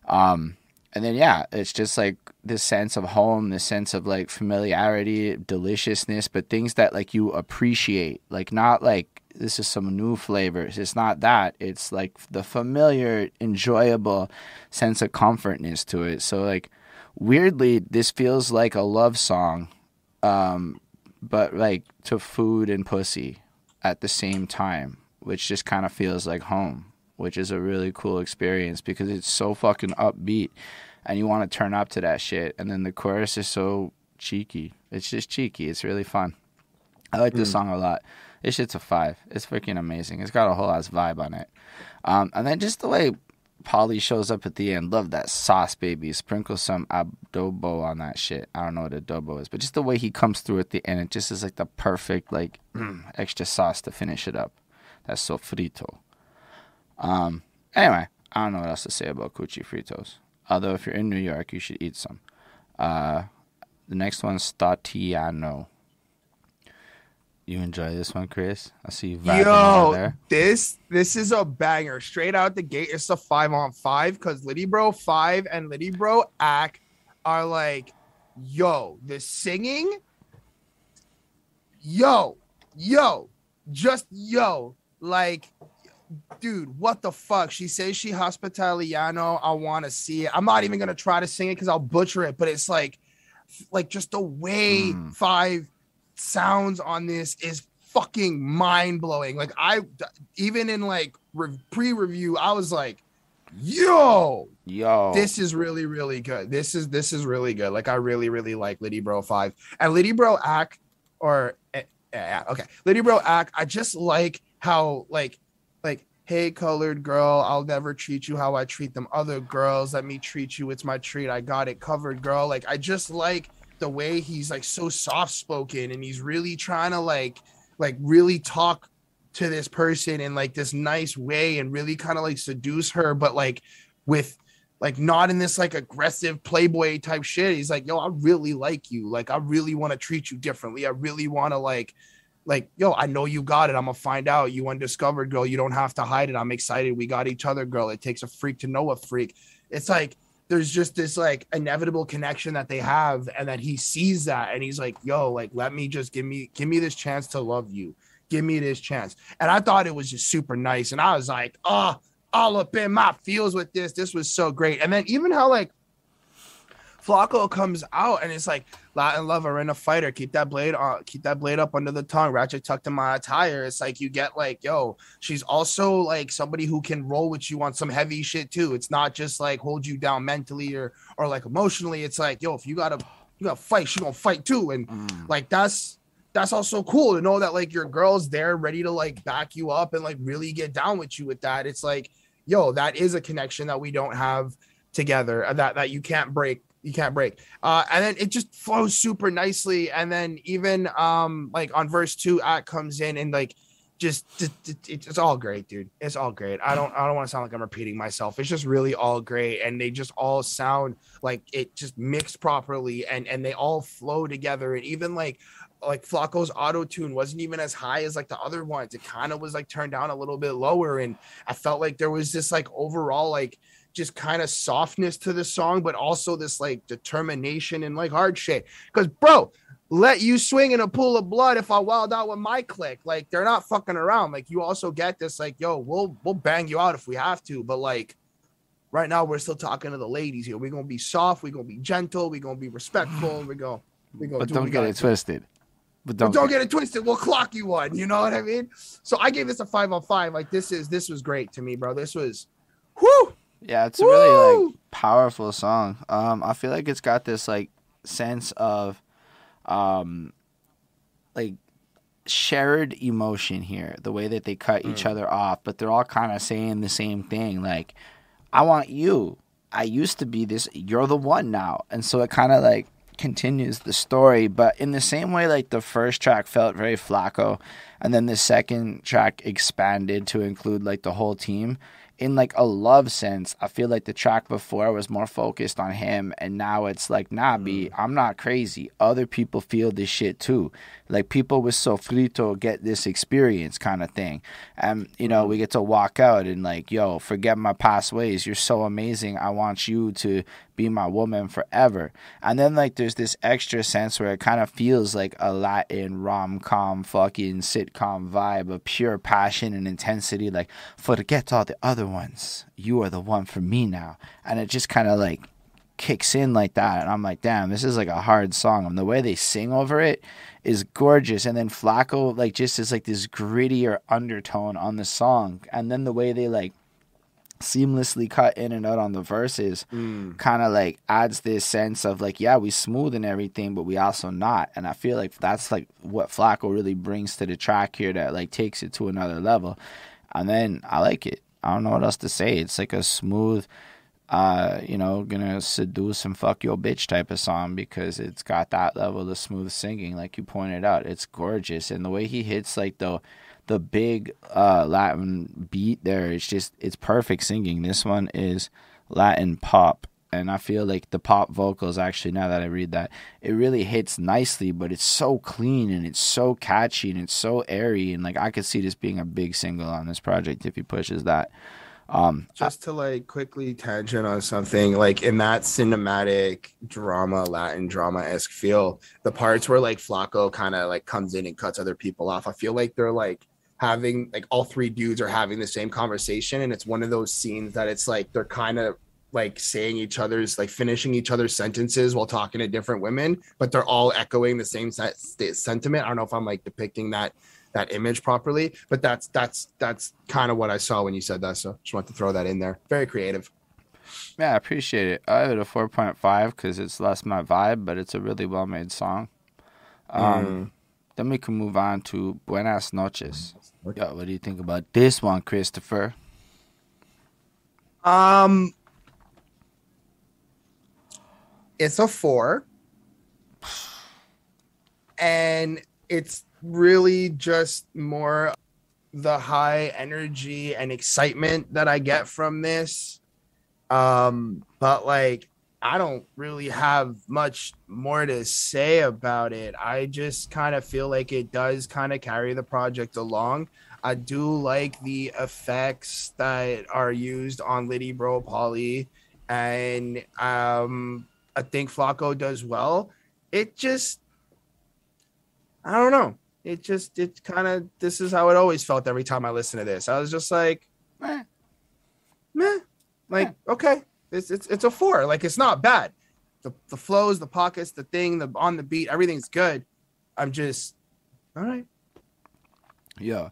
Um, and then yeah, it's just like this sense of home, this sense of like familiarity, deliciousness, but things that like you appreciate, like not like this is some new flavors. It's not that. It's like the familiar, enjoyable sense of comfortness to it. So like weirdly, this feels like a love song, um, but like to food and pussy at the same time, which just kind of feels like home which is a really cool experience because it's so fucking upbeat and you want to turn up to that shit. And then the chorus is so cheeky. It's just cheeky. It's really fun. I like this mm. song a lot. This shit's a five. It's freaking amazing. It's got a whole ass vibe on it. Um, and then just the way Pauly shows up at the end. Love that sauce, baby. Sprinkle some adobo on that shit. I don't know what adobo is, but just the way he comes through at the end, it just is like the perfect like mm, extra sauce to finish it up. That's sofrito. Um. Anyway, I don't know what else to say about cuchi fritos. Although if you're in New York, you should eat some. Uh, the next one's Statiano. You enjoy this one, Chris? I see you Yo, there. This this is a banger. Straight out the gate, it's a five on five because Litty Bro five and Litty Bro act are like, yo, the singing, yo, yo, just yo, like, dude, what the fuck? She says she hospitaliano. I want to see it. I'm not even gonna try to sing it because I'll butcher it, but it's like, like just the way mm. five sounds on this is fucking mind blowing. Like I even in like re- pre-review, I was like, "Yo, yo, this is really really good. This is this is really good. Like I really really like Litty Bro Five and Litty Bro Act or eh, eh, yeah, okay, Litty Bro Act. I just like how like like hey colored girl i'll never treat you how i treat them other girls let me treat you it's my treat i got it covered girl like i just like the way he's like so soft spoken and he's really trying to like like really talk to this person in like this nice way and really kind of like seduce her but like with like not in this like aggressive playboy type shit. He's like yo i really like you. Like i really want to treat you differently. I really want to like like yo i know you got it. I'm gonna find out. You undiscovered girl. You don't have to hide it. I'm excited. We got each other girl. It takes a freak to know a freak. It's like there's just this like inevitable connection that they have and that he sees that and he's like yo like let me just give me give me this chance to love you. Give me this chance. And i thought it was just super nice and i was like oh all up in my feels with this. This was so great. And then even how like Flacco comes out and it's like Latin lover in a fighter. Keep that blade on, keep that blade up under the tongue. Ratchet tucked in my attire. It's like you get like, yo, she's also like somebody who can roll with you on some heavy shit too. It's not just like hold you down mentally or or like emotionally. It's like, yo, if you gotta you gotta fight, she gonna fight too. And mm. like that's that's also cool to know that like your girl's there ready to like back you up and like really get down with you with that. It's like, yo, that is a connection that we don't have together uh, that that you can't break you can't break. Uh, and then it just flows super nicely. And then even um like on verse two, Act comes in and like just it's all great, dude. It's all great. I don't I don't want to sound like I'm repeating myself. It's just really all great, and they just all sound like it just mixed properly, and and they all flow together. And even like like Flacco's auto tune wasn't even as high as like the other ones. It kind of was like turned down a little bit lower, and I felt like there was this like overall like just kind of softness to the song, but also this like determination and like hard shit. Because, bro, let you swing in a pool of blood if I wild out with my click. Like they're not fucking around. Like you also get this, like, yo, we'll we'll bang you out if we have to, but like right now we're still talking to the ladies here. We're gonna be soft, we're gonna be gentle, we're gonna be respectful, we're gonna we're gonna But do don't get it twisted. But don't, but don't get it twisted. We'll clock you one. You know what I mean? So I gave this a five on five. Like this is this was great to me, bro. This was whoo yeah, it's a really like powerful song. Um, I feel like it's got this like sense of, um, like shared emotion here. The way that they cut mm. each other off, but they're all kind of saying the same thing. Like, I want you. I used to be this. You're the one now, and so it kind of like continues the story. But in the same way, like the first track felt very Flacco, and then the second track expanded to include like the whole team in like a love sense, I feel like the track before was more focused on him, and now it's like, nah, B, mm. I'm not crazy. Other people feel this shit too. Like people with Sofrito get this experience kind of thing. And, you know, we get to walk out and like, yo, forget my past ways. You're so amazing. I want you to be my woman forever. And then like there's this extra sense where it kind of feels like a Latin rom com fucking sitcom vibe of pure passion and intensity. Like, forget all the other ones. You are the one for me now. And it just kind of like kicks in like that. And I'm like, damn, this is like a hard song. And the way they sing over it is gorgeous. And then Flacco, like, just is like this grittier undertone on the song. And then the way they like seamlessly cut in and out on the verses Mm. kind of like adds this sense of like yeah we smooth and everything but we also not. And i feel like that's like what flacco really brings to the track here that like takes it to another level. And then i like it. I don't know what else to say. It's like a smooth uh you know gonna seduce and fuck your bitch type of song because it's got that level of smooth singing like you pointed out. It's gorgeous. And the way he hits like the the big uh latin beat there it's just it's perfect singing. This one is latin pop and i feel like the pop vocals actually now that i read that it really hits nicely but it's so clean and it's so catchy and it's so airy and like i could see this being a big single on this project if he pushes that. Um just to like quickly tangent on something like in that cinematic drama latin drama-esque feel the parts where like flacco kind of like comes in and cuts other people off i feel like they're like having like all three dudes are having the same conversation and it's one of those scenes that it's like they're kind of like saying each other's like finishing each other's sentences while talking to different women but they're all echoing the same sentiment. I don't know if i'm like depicting that that image properly but that's that's that's kind of what i saw when you said that so just want to throw that in there. Very creative. Yeah i appreciate it. I have it a 4.5 because it's less my vibe but it's a really well made song. Um Mm. Then we can move on to buenas noches. Yo, what do you think about this one christopher? Um it's a four. And it's really just more the high energy and excitement that i get from this. Um but like i don't really have much more to say about it. I just kind of feel like it does kind of carry the project along. I do like the effects that are used on litty bro polly and um i think flacco does well. It just i don't know. It just it kind of this is how it always felt every time i listen to this. I was just like Eh. meh. Like okay it's it's it's a four like it's not bad the, the flows the pockets the thing the on the beat everything's good i'm just all right Yo,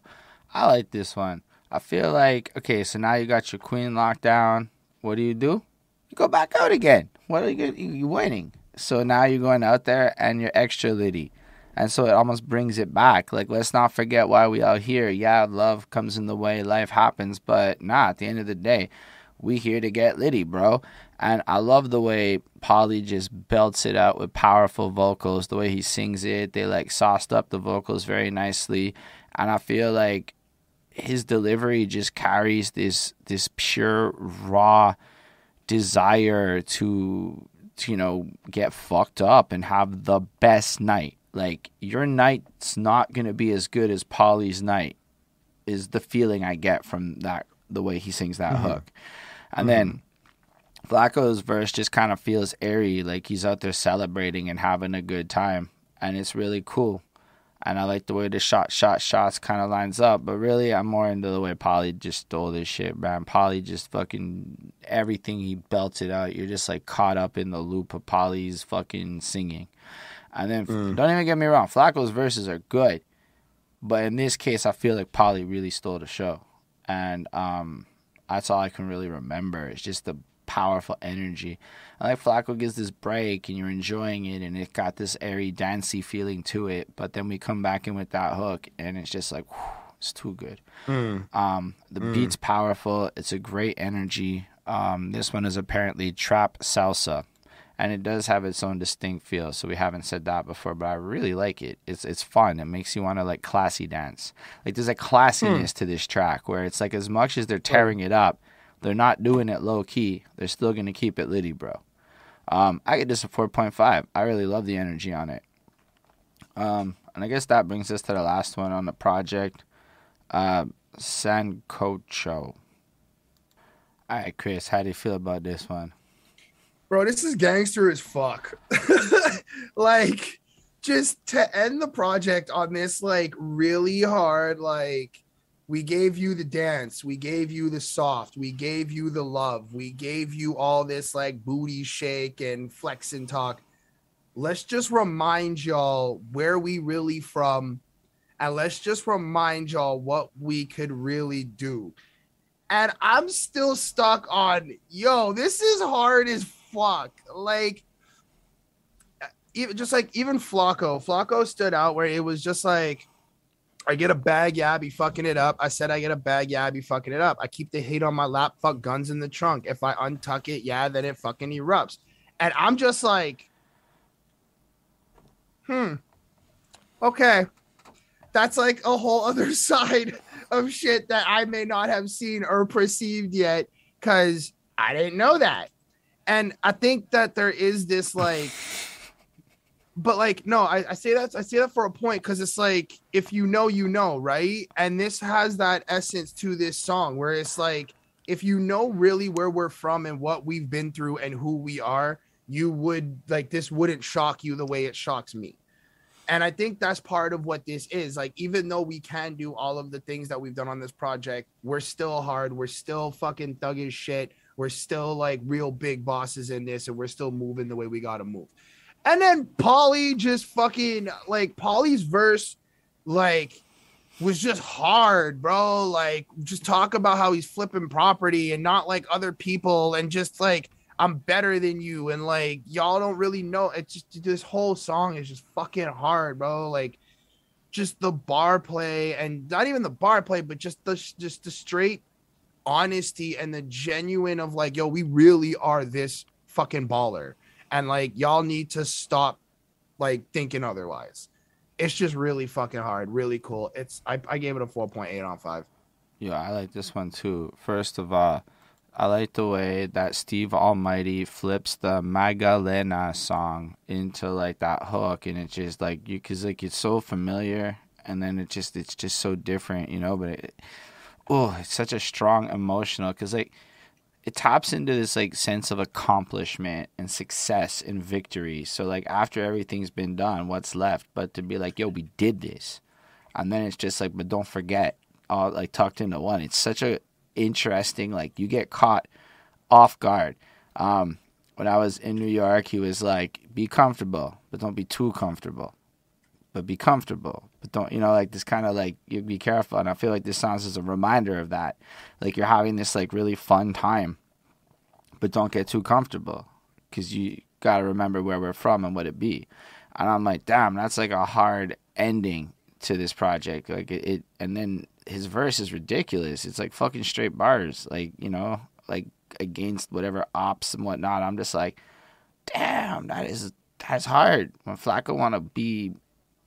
I like this one. I feel like okay, so now you got your queen locked down. What do you do? You go back out again. What are you you winning? So now you're going out there and you're extra litty. And so it almost brings it back. Like let's not forget why we out here. Yeah, love comes in the way, life happens, but nah, at the end of the day, we here to get litty, bro. And I love the way Polly just belts it out with powerful vocals, the way he sings it. They like sauced up the vocals very nicely. And I feel like his delivery just carries this this pure raw desire to, to you know get fucked up and have the best night like your night's not going to be as good as Polly's night is the feeling I get from that the way he sings that mm-hmm. hook. And then Flacco's verse just kind of feels airy like he's out there celebrating and having a good time and it's really cool. And I like the way the shot shot shots kind of lines up, but really I'm more into the way Polly just stole this shit, man. Polly just fucking everything he belted out. You're just like caught up in the loop of Polly's fucking singing. And then don't even get me wrong, Flacco's verses are good, but in this case, I feel like Polly really stole the show, and um, that's all I can really remember. It's just the powerful energy. I like Flacco gives this break, and you're enjoying it, and it got this airy, dancey feeling to it. But then we come back in with that hook, and it's just like, whew, it's too good. Um, the beat's powerful. It's a great energy. Um, this one is apparently trap salsa, and it does have its own distinct feel. So we haven't said that before, but I really like it. It's it's fun. It makes you want to like classy dance. Like there's a classiness to this track where it's like as much as they're tearing it up, they're not doing it low key. They're still gonna keep it litty, bro. Um, I get this a four point five. I really love the energy on it. Um, and I guess that brings us to the last one on the project, uh, Sancocho. All right, Chris, how do you feel about this one? Bro this is gangster as fuck. Like just to end the project on this like really hard like we gave you the dance we gave you the soft we gave you the love we gave you all this like booty shake and flex and talk. Let's just remind y'all where we really from and let's just remind y'all what we could really do. And I'm still stuck on, yo, this is hard as fuck. Like, even just like even Flacco, Flacco stood out where it was just like, I get a bag, yeah, be fucking it up. I said I get a bag, yeah, be fucking it up. I keep the hate on my lap, fuck guns in the trunk. If I untuck it, yeah, then it fucking erupts. And I'm just like, hmm, okay. That's like a whole other side of shit that I may not have seen or perceived yet because I didn't know that. And I think that there is this like, but like, no, I, I say that I say that for a point because it's like if you know, you know, right? And this has that essence to this song where it's like if you know really where we're from and what we've been through and who we are, you would like this wouldn't shock you the way it shocks me. And I think that's part of what this is. Like, even though we can do all of the things that we've done on this project, we're still hard. We're still fucking thuggish shit. We're still like real big bosses in this, and we're still moving the way we gotta move. And then Polly just fucking like Polly's verse, like was just hard, bro. Like, just talk about how he's flipping property and not like other people, and just like I'm better than you, and like y'all don't really know. It's just this whole song is just fucking hard, bro. Like, just the bar play, and not even the bar play, but just the just the straight honesty and the genuine of like, yo, we really are this fucking baller, and like y'all need to stop like thinking otherwise. It's just really fucking hard, really cool. It's I, I gave it a four point eight on five. Yeah, I like this one too. First of all, I like the way that Steve Almighty flips the Magalena song into like that hook, and it's just like you, cause like it's so familiar, and then it just it's just so different, you know. But it, oh, it's such a strong emotional, cause like it taps into this like sense of accomplishment and success and victory. So like after everything's been done, what's left but to be like, yo, we did this, and then it's just like, but don't forget, all like tucked into one. It's such a interesting. Like you get caught off guard. Um, when I was in New York, he was like, "Be comfortable, but don't be too comfortable. But be comfortable, but don't you know like this kind of like you be careful." And I feel like this sounds as a reminder of that. Like you're having this like really fun time, but don't get too comfortable because you got to remember where we're from and what it be. And I'm like, damn, that's like a hard ending to this project. Like it, it and then his verse is ridiculous. It's like fucking straight bars, like you know, like against whatever ops and whatnot. I'm just like, damn, that is that's hard. When Flacco want to be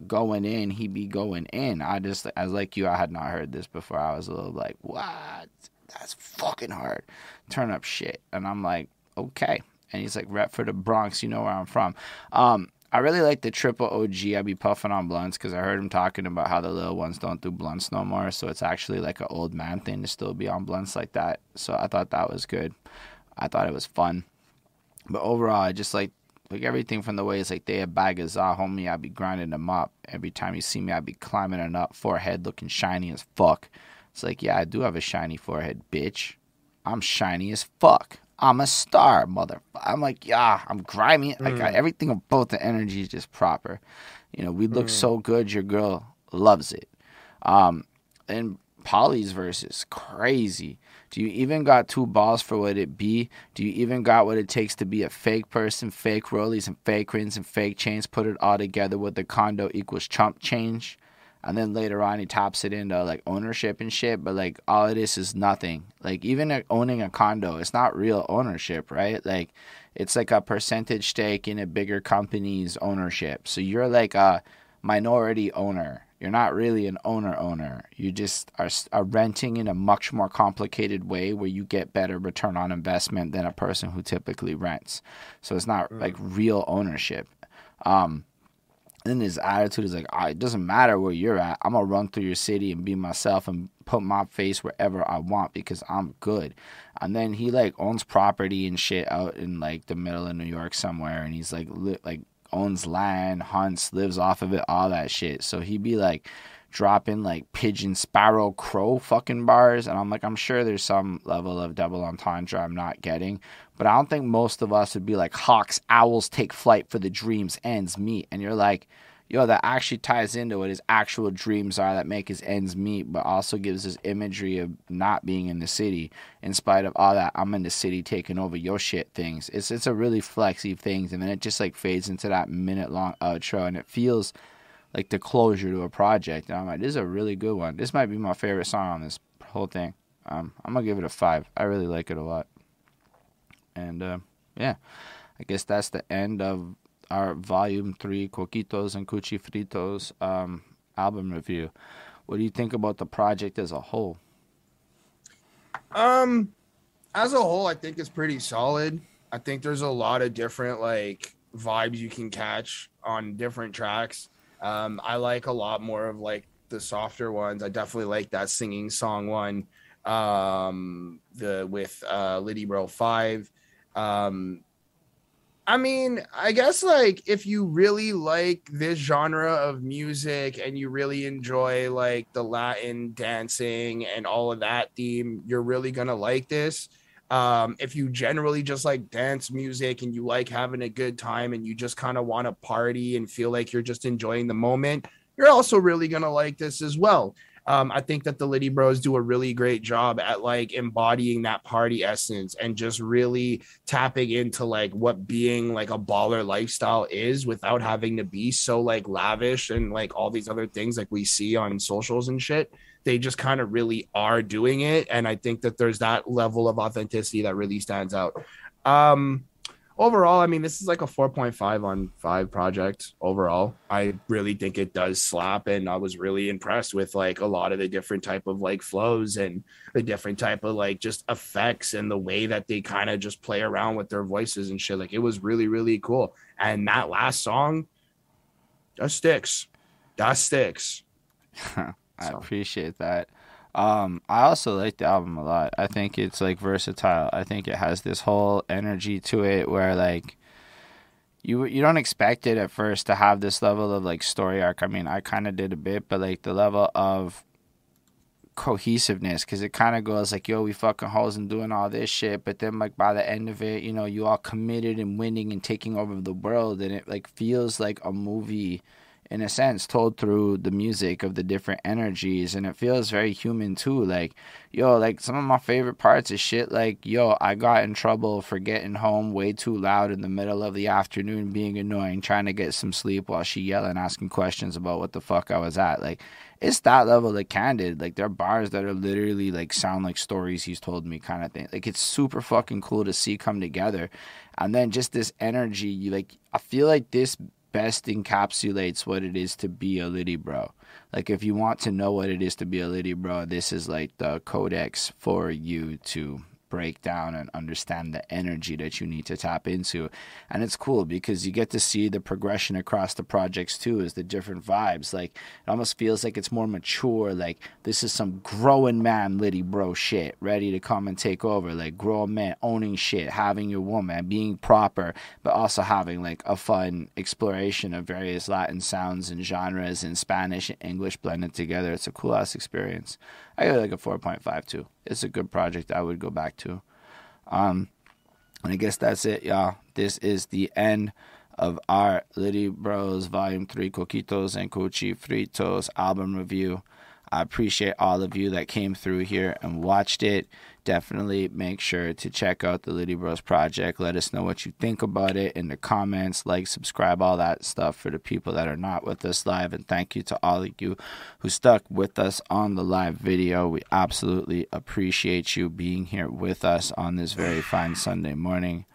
going in, he be going in. I just, as like you, I had not heard this before. I was a little like, what? That's fucking hard. Turn up shit, and I'm like, okay. And he's like, rep for the Bronx. You know where I'm from. Um, I really like the triple OG. I be puffing on blunts because I heard him talking about how the little ones don't do blunts no more. So it's actually like an old man thing to still be on blunts like that. So I thought that was good. I thought it was fun. But overall, I just like like everything from the way it's like they a bag of za, homie. I be grinding them up. Every time you see me, I be climbing it up, forehead looking shiny as fuck. It's like, yeah, I do have a shiny forehead, bitch. I'm shiny as fuck. I'm a star, mother. I'm like, yeah, I'm grimy. Mm. I got everything about the energy is just proper. You know, we look mm. so good. Your girl loves it. Um, and Pauly's verse is crazy. Do you even got two balls for what it be? Do you even got what it takes to be a fake person, fake rollies and fake rings and fake chains? Put it all together with the condo equals chump change. And then later on he tops it into like ownership and shit. But like all of this is nothing. Like even owning a condo it's not real ownership right? Like it's like a percentage stake in a bigger company's ownership. So you're like a minority owner you're not really an owner owner you just are, are renting in a much more complicated way where you get better return on investment than a person who typically rents so it's not mm. like real ownership um then his attitude is like, oh, it doesn't matter where you're at. I'm gonna run through your city and be myself and put my face wherever I want because I'm good. And then he like owns property and shit out in like the middle of New York somewhere, and he's like li- like owns land, hunts, lives off of it, all that shit. So he'd be like dropping like pigeon, sparrow, crow fucking bars, and I'm like, I'm sure there's some level of double entendre I'm not getting, but I don't think most of us would be like, hawks, owls take flight for the dreams ends meet. And you're like, yo, that actually ties into what his actual dreams are that make his ends meet, but also gives his imagery of not being in the city in spite of all that I'm in the city taking over your shit things. It's it's a really flexy thing, and then it just like fades into that minute long outro, and it feels like the closure to a project. And I'm like, this is a really good one. This might be my favorite song on this whole thing. Um, I'm gonna give it a five. I really like it a lot. And uh, yeah, I guess that's the end of our volume three Coquitos and Cuchi Fritos um, album review. What do you think about the project as a whole? Um, as a whole, I think it's pretty solid. I think there's a lot of different like vibes you can catch on different tracks. Um, I like a lot more of like the softer ones. I definitely like that singing song one. Um, the with uh Litty Bro Five. Um, I mean, I guess like if you really like this genre of music and you really enjoy like the Latin dancing and all of that theme, you're really gonna like this. Um, if you generally just like dance music and you like having a good time and you just kind of want to party and feel like you're just enjoying the moment, you're also really gonna like this as well. Um, I think that the Litty Bros do a really great job at like embodying that party essence and just really tapping into like what being like a baller lifestyle is without having to be so like lavish and like all these other things like we see on socials and shit. They just kind of really are doing it. And I think that there's that level of authenticity that really stands out. Um, overall, I mean, this is like a 4.5 on 5 project overall. I really think it does slap and I was really impressed with like a lot of the different type of like flows and the different type of like just effects and the way that they kind of just play around with their voices and shit. Like it was really really cool. And that last song that sticks. That sticks. I so. appreciate that. Um, I also like the album a lot. I think it's like versatile. I think it has this whole energy to it where like you you don't expect it at first to have this level of like story arc. I mean, I kind of did a bit, but like the level of cohesiveness because it kind of goes like, yo, we fucking hoes and doing all this shit, but then like by the end of it, you know, you all committed and winning and taking over the world, and it like feels like a movie in a sense told through the music of the different energies and it feels very human too. Like yo like some of my favorite parts is shit like yo i got in trouble for getting home way too loud in the middle of the afternoon being annoying trying to get some sleep while she yelling asking questions about what the fuck i was at. Like it's that level of candid. Like there are bars that are literally like sound like stories he's told me kind of thing. Like it's super fucking cool to see come together. And then just this energy you like i feel like this best encapsulates what it is to be a Litty bro. Like if you want to know what it is to be a Litty bro, this is like the codex for you to break down and understand the energy that you need to tap into. And it's cool because you get to see the progression across the projects too, is the different vibes. Like it almost feels like it's more mature. Like this is some growing man Litty bro shit, ready to come and take over. Like grown man owning shit, having your woman, being proper, but also having like a fun exploration of various Latin sounds and genres in Spanish and English blended together. It's a cool ass experience. I got like a 4.5 too. It's a good project I would go back to. Um, and I guess that's it, y'all. This is the end of our Litty Bros Volume 3 Coquitos and Cuchi Fritos album review. I appreciate all of you that came through here and watched it. Definitely make sure to check out the Litty Bros project. Let us know what you think about it in the comments. Like, subscribe, all that stuff for the people that are not with us live. And thank you to all of you who stuck with us on the live video. We absolutely appreciate you being here with us on this very fine Sunday morning.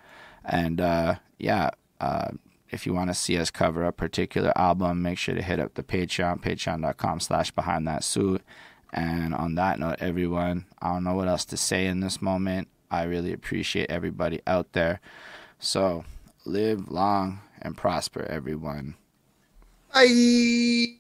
And uh, yeah, uh, if you want to see us cover a particular album, make sure to hit up the Patreon, patreon.com slash behind that suit. And on that note, everyone, I don't know what else to say in this moment. I really appreciate everybody out there. So live long and prosper, everyone. Bye.